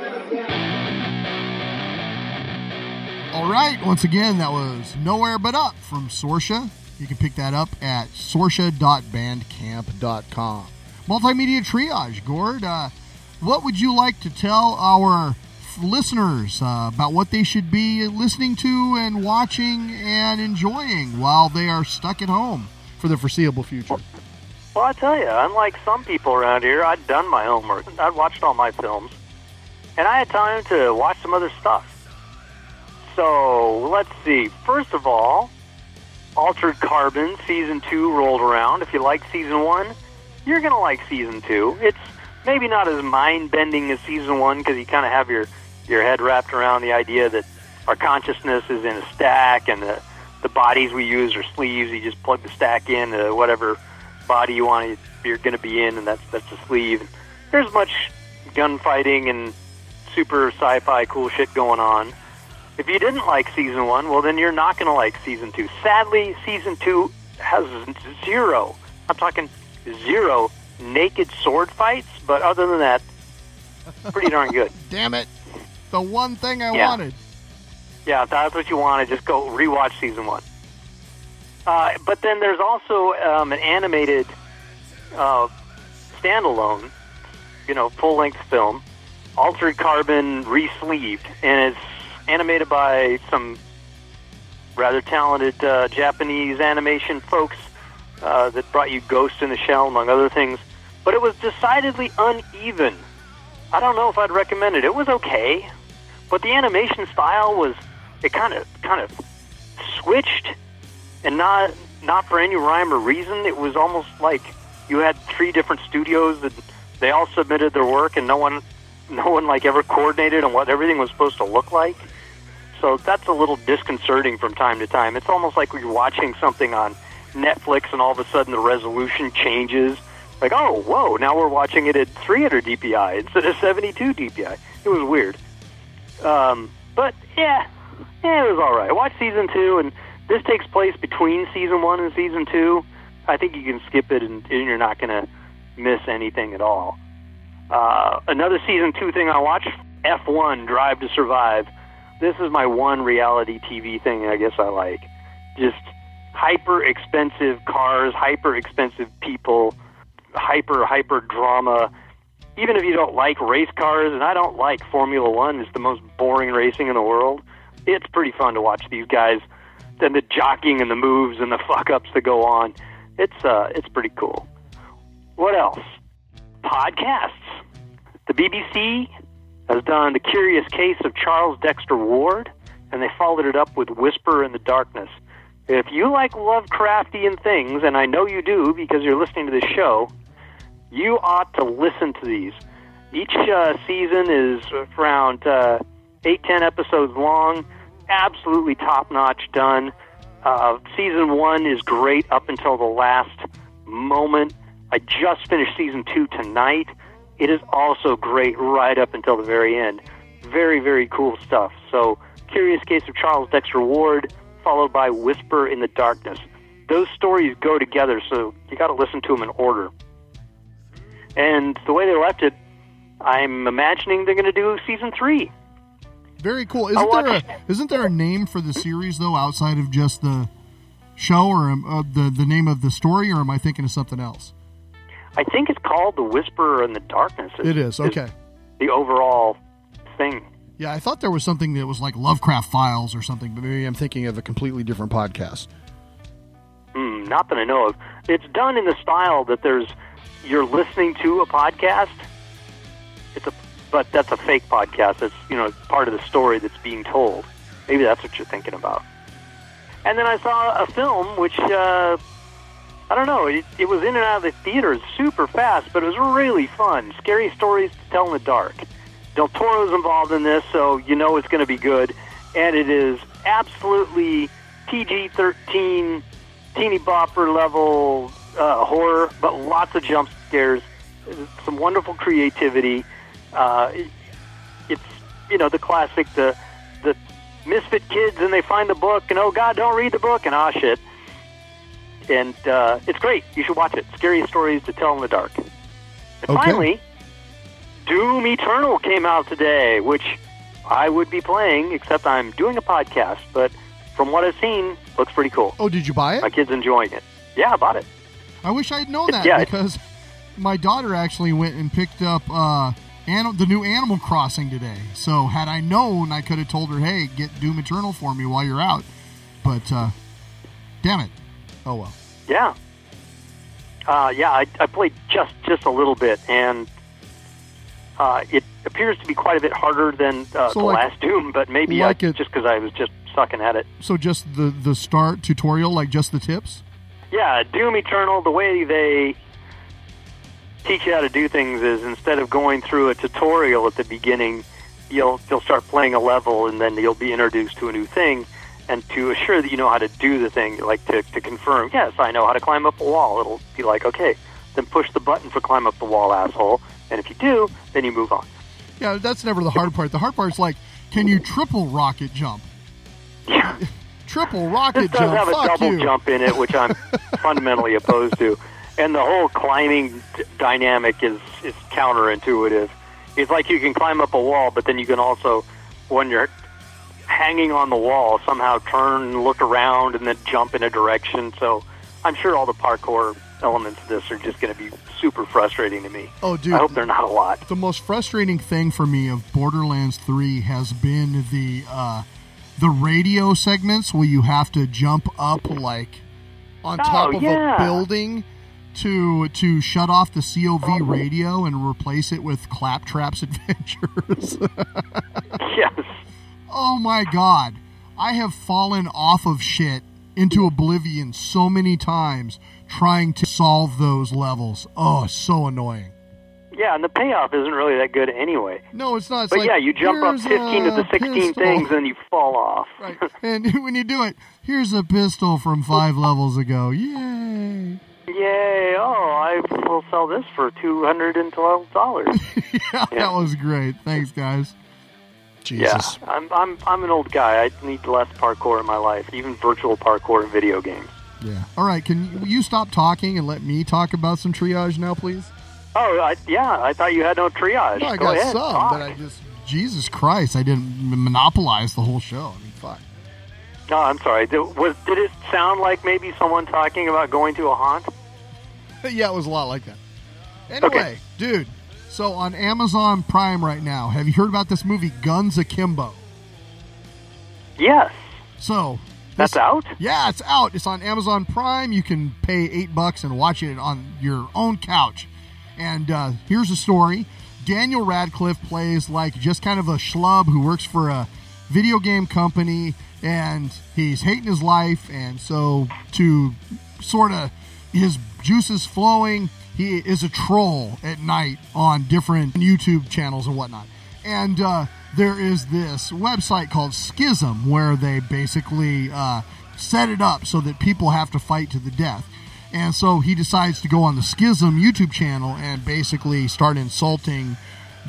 All right, once again, that was Nowhere But Up from Sorcia. You can pick that up at sorcia.bandcamp.com. Multimedia Triage, Gord. Uh, what would you like to tell our listeners uh, about what they should be listening to and watching and enjoying while they are stuck at home for the foreseeable future? Well, I tell you, unlike some people around here, I'd done my homework. I'd watched all my films, and I had time to watch some other stuff. So let's see. First of all, Altered Carbon season two rolled around. If you like season one, you're gonna like season two. It's maybe not as mind bending as season one because you kind of have your your head wrapped around the idea that our consciousness is in a stack and the the bodies we use are sleeves. You just plug the stack in to whatever body you want you're going to be in, and that's that's the sleeve. There's much gunfighting and super sci-fi cool shit going on. If you didn't like season one, well, then you're not going to like season two. Sadly, season two has zero. I'm talking zero naked sword fights, but other than that, pretty darn good. Damn it. The one thing I Yeah. wanted. Yeah, if that's what you want to just go rewatch season one. Uh, but then there's also um, an animated uh, standalone, you know, full length film, Altered Carbon Resleeved, and it's animated by some rather talented uh, Japanese animation folks uh, that brought you Ghost in the Shell, among other things. But it was decidedly uneven. I don't know if I'd recommend it. It was okay, but the animation style was it kind of kind of switched, and not not for any rhyme or reason. It was almost like you had three different studios that they all submitted their work, and no one no one like ever coordinated on what everything was supposed to look like. So that's a little disconcerting from time to time. It's almost like you're watching something on Netflix, and all of a sudden the resolution changes. Like, oh, whoa! Now we're watching it at 300 DPI instead of 72 DPI. It was weird. Um, but yeah, yeah, it was all right. Watch season two, and this takes place between season one and season two. I think you can skip it, and, and you're not going to miss anything at all. Uh, another season two thing I watched: F1 Drive to Survive. This is my one reality TV thing. I guess I like just hyper expensive cars, hyper expensive people, hyper hyper drama. Even if you don't like race cars, and I don't like Formula One, it's the most boring racing in the world. It's pretty fun to watch these guys, then the jockeying and the moves and the fuck ups that go on. It's uh, it's pretty cool. What else? Podcasts. The BBC has done the curious case of Charles Dexter Ward, and they followed it up with Whisper in the Darkness. If you like Lovecraftian things, and I know you do because you're listening to this show, you ought to listen to these. Each uh, season is around uh, eight, ten episodes long. Absolutely top notch done. Uh, season one is great up until the last moment. I just finished season two tonight. It is also great right up until the very end. Very, very cool stuff. So, Curious Case of Charles Dexter Ward, followed by Whisper in the Darkness. Those stories go together, so you got to listen to them in order. And the way they left it, I'm imagining they're going to do season three. Very cool. Isn't there a isn't there a name for the series though outside of just the show or um, uh, the the name of the story, or am I thinking of something else? I think it's called The Whisperer in the Darkness. It is okay. The overall thing. Yeah, I thought there was something that was like Lovecraft Files or something, but maybe I'm thinking of a completely different podcast. Hmm, not that I know of. It's done in the style that there's you're listening to a podcast. It's a but that's a fake podcast. It's you know part of the story that's being told. Maybe that's what you're thinking about. And then I saw a film which uh, I don't know. It, it was in and out of the theaters super fast, but it was really fun. Scary stories to tell in the dark. Del Toro's involved in this, so you know it's going to be good. And it is absolutely PG-13, teeny bopper level uh, horror, but lots of jump scares, some wonderful creativity. Uh, it, it's you know the classic the the misfit kids and they find the book and oh god don't read the book and ah shit and uh, it's great. You should watch it. Scary stories to tell in the dark. And Okay. finally, Doom Eternal came out today, which I would be playing, except I'm doing a podcast. But from what I've seen, looks pretty cool. Oh, did you buy it? My kid's enjoying it. Yeah, I bought it. I wish I'd known that Yeah, because my daughter actually went and picked up uh, Ani- the new Animal Crossing today. So had I known, I could have told her, "Hey, get Doom Eternal for me while you're out." But uh, damn it! Oh well. Yeah. Uh, yeah, I, I played just just a little bit, and uh, it appears to be quite a bit harder than uh, So the like- last Doom. But maybe like I, it- just because I was just sucking at it. So just the the start tutorial, like just the tips. Yeah, Doom Eternal. The way they teach you how to do things is instead of going through a tutorial at the beginning, you'll you'll start playing a level, and then you'll be introduced to a new thing. And to assure that you know how to do the thing, like to, to confirm, yes, I know how to climb up a wall. It'll be like, okay, then push the button for climb up the wall, asshole. And if you do, then you move on. Yeah, that's never the hard part. The hard part's like, can you triple rocket jump? Yeah. Triple rocket jump. This does jump. have a double you. jump in it, which I'm fundamentally opposed to. And the whole climbing d- dynamic is is counterintuitive. It's like you can climb up a wall, but then you can also, when you're hanging on the wall, somehow turn and look around and then jump in a direction. So I'm sure all the parkour elements of this are just going to be super frustrating to me. Oh, dude. I hope they're not a lot. The most frustrating thing for me of Borderlands 3 has been the uh, the radio segments where you have to jump up like on Oh, top of yeah. a building to to shut off the COV oh. radio and replace it with Claptrap's Adventures. yes. oh my god. I have fallen off of shit into oblivion so many times trying to solve those levels. Oh, so annoying. Yeah, and the payoff isn't really that good anyway. No, it's not. It's But like, yeah, you jump up 15 to the 16 pistol." things and you fall off. Right. and when you do it, here's a pistol from five levels ago. Yay! Yay! Oh, I will sell this for two hundred and twelve dollars. yeah, that was great. Thanks, guys. yeah, Jesus. I'm I'm I'm an old guy. I need less parkour in my life, even virtual parkour in video games. Yeah. All right. Can you stop talking and let me talk about some triage now, please? Oh, I, yeah. I thought you had no triage. No, I Go got ahead, some, talk. but I just Jesus Christ, I didn't monopolize the whole show. I mean, fuck. No, I'm sorry. Did, was did it sound like maybe someone talking about going to a haunt? yeah, it was a lot like that. Anyway, dude. So on Amazon Prime right now, have you heard about this movie Guns Akimbo? Yes, So that's out. Yeah, it's out. It's on Amazon Prime. You can pay eight bucks and watch it on your own couch. And uh, here's the story: Daniel Radcliffe plays like just kind of a schlub who works for a video game company, and he's hating his life. And so, to sort of his juices flowing, he is a troll at night on different YouTube channels and whatnot. And uh, there is this website called Skizm where they basically uh, set it up so that people have to fight to the death. And so he decides to go on the Skizm YouTube channel and basically start insulting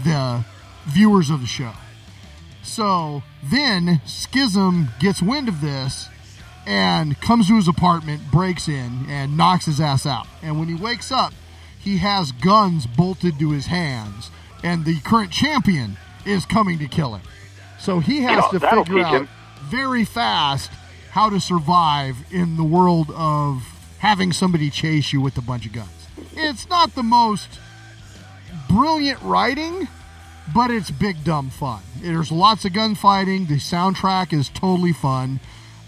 the viewers of the show. So then Skizm gets wind of this and comes to his apartment, breaks in, and knocks his ass out. And when he wakes up, he has guns bolted to his hands, and the current champion is coming to kill him. So he has Yeah, to figure out him. very fast how to survive in the world of having somebody chase you with a bunch of guns. It's not the most brilliant writing, but it's big dumb fun. There's lots of gunfighting. The soundtrack is totally fun.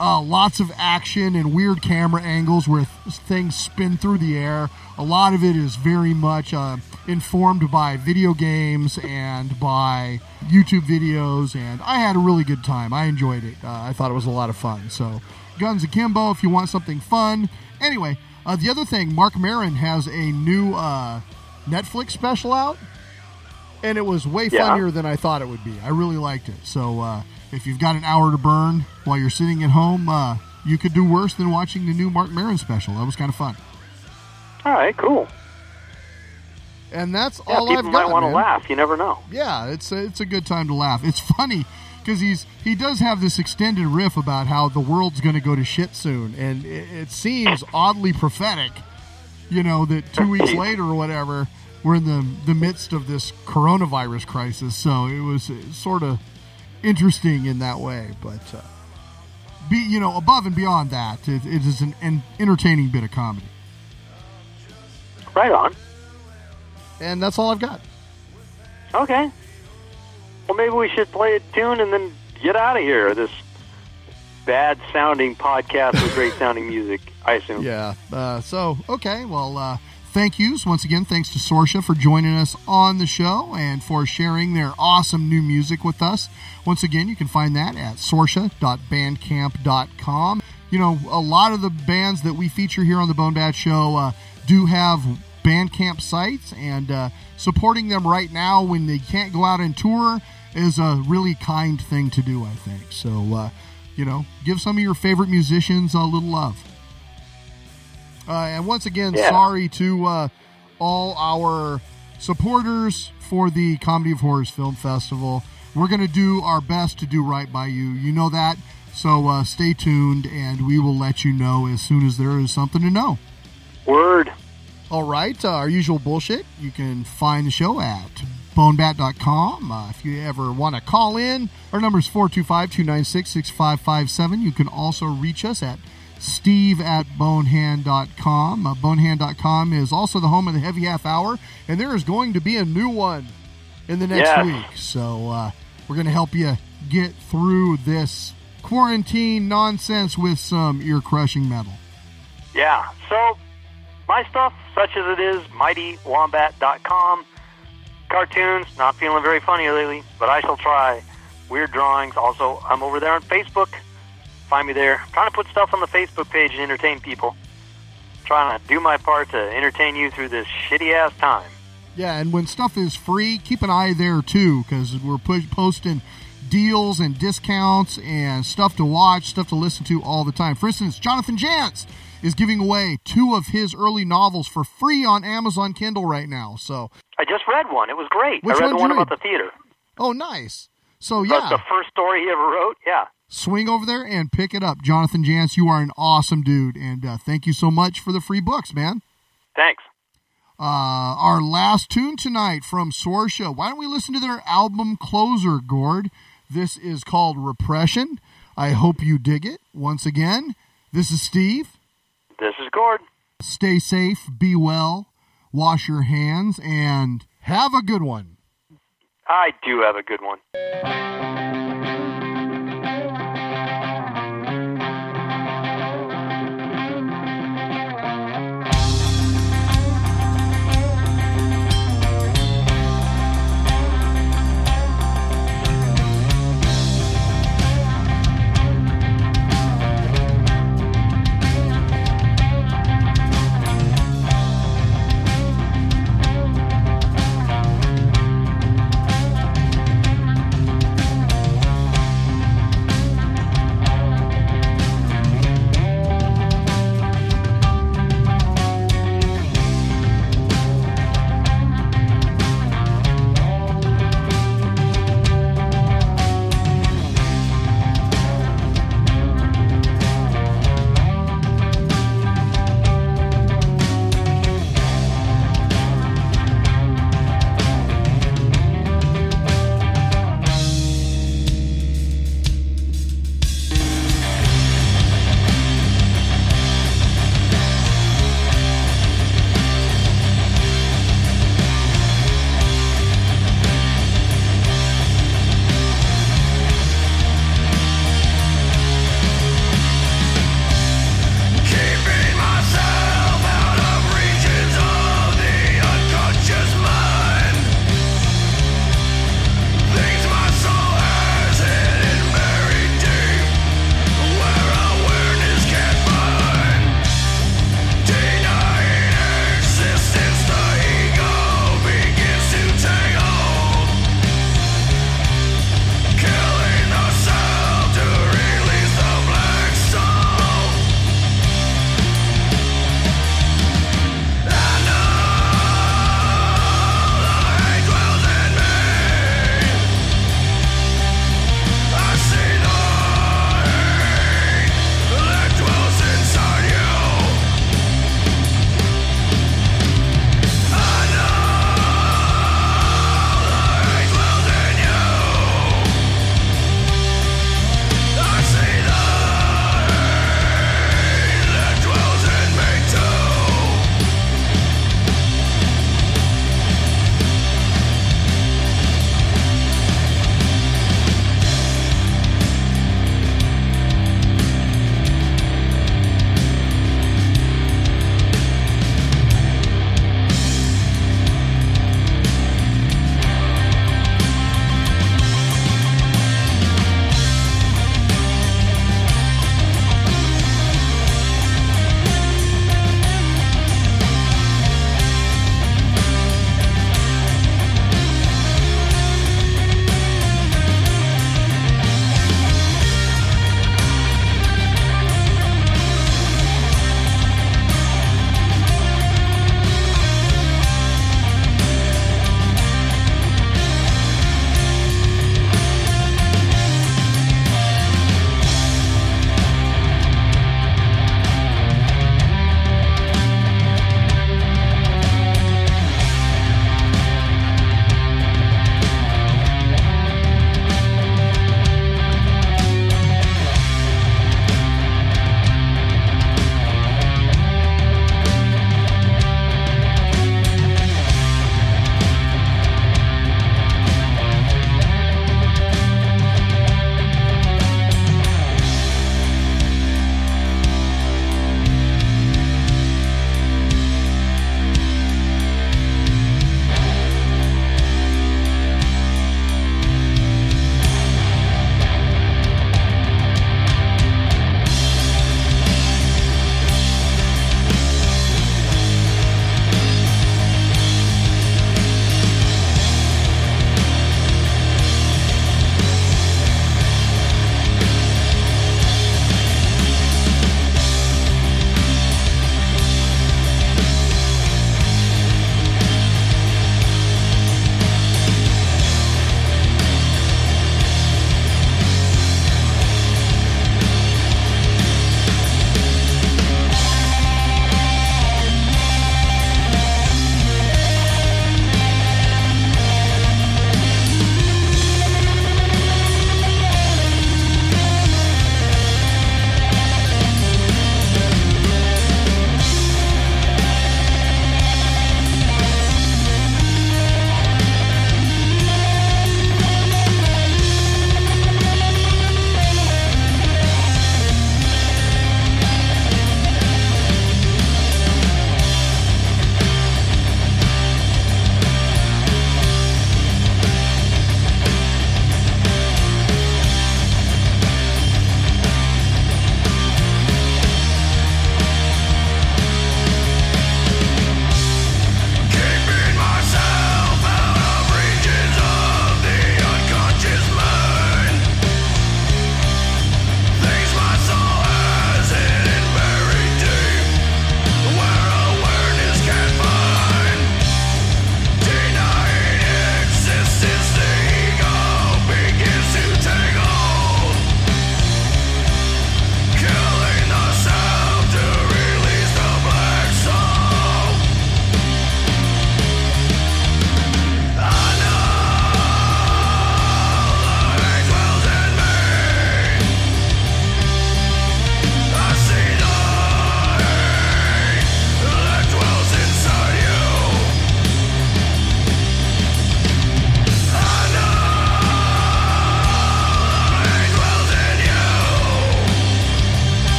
Uh, lots of action and weird camera angles where th- things spin through the air. A lot of it is very much uh, informed by video games and by YouTube videos, and I had a really good time. I enjoyed it. Uh, I thought it was a lot of fun. So, Guns Akimbo, if you want something fun. Anyway, uh, the other thing, Marc Maron has a new uh, Netflix special out and it was way Yeah. funnier than I thought it would be. I really liked it. So uh, if you've got an hour to burn while you're sitting at home, uh, you could do worse than watching the new Marc Maron special. That was kind of fun. All right, cool. And that's Yeah, all people I've got. might want to laugh. You never know. Yeah, it's a, it's a good time to laugh. It's funny because he's he does have this extended riff about how the world's going to go to shit soon, and it, it seems oddly prophetic. You know that two weeks later or whatever, we're in the the midst of this coronavirus crisis. So it was sort of interesting in that way, but. Uh, be you know above and beyond that, it, it is an, an entertaining bit of comedy, Right on. and that's all I've got. Okay. Well, maybe we should play a tune and then get out of here. This bad sounding podcast with great sounding music, I assume. Yeah. Uh, so, okay. Well, uh, thank yous. Once again, thanks to Sorcia for joining us on the show and for sharing their awesome new music with us. Once again, you can find that at sorcia.bandcamp.com. You know, a lot of the bands that we feature here on the Bone Bat Show uh, do have Bandcamp sites, and uh, supporting them right now when they can't go out and tour is a really kind thing to do, I think. So, uh, you know, give some of your favorite musicians a little love. Uh, and once again, Yeah. sorry to uh, all our supporters for the Comedy of Horrors Film Festival. We're going to do our best to do right by you. You know that. So uh, stay tuned, and we will let you know as soon as there is something to know. Word. All right, uh, our usual bullshit. You can find the show at bonebat.com. Uh, if you ever want to call in, our number is 425 296 6557. You can also reach us at steve at bonehand.com. Uh, bonehand.com is also the home of the Heavy Half Hour, and there is going to be a new one in the next Yes. week. So uh, we're going to help you get through this quarantine nonsense with some ear crushing metal. Yeah. So, my stuff, such as it is, mightywombat.com. Cartoons, not feeling very funny lately, but I shall try. Weird drawings. Also, I'm over there on Facebook. Find me there. I'm trying to put stuff on the Facebook page and entertain people. Trying to do my part to entertain you through this shitty ass time. Yeah, and when stuff is free, keep an eye there too, because we're push- posting deals and discounts and stuff to watch, stuff to listen to all the time. For instance, Jonathan Janz is giving away two of his early novels for free on Amazon Kindle right now. So, I just read one. It was great. Which I read one the one about the theater. oh, nice. So That's yeah, the first story he ever wrote. Yeah. Swing over there and pick it up. Jonathan Janz, you are an awesome dude, and uh, thank you so much for the free books, man. Thanks. Uh, our last tune tonight from Sorcia. Why don't we listen to their album closer, Gord? This is called Repression. I hope you dig it. Once again, this is Steve. This is Gord. Stay safe, be well, wash your hands, and have a good one. I do have a good one.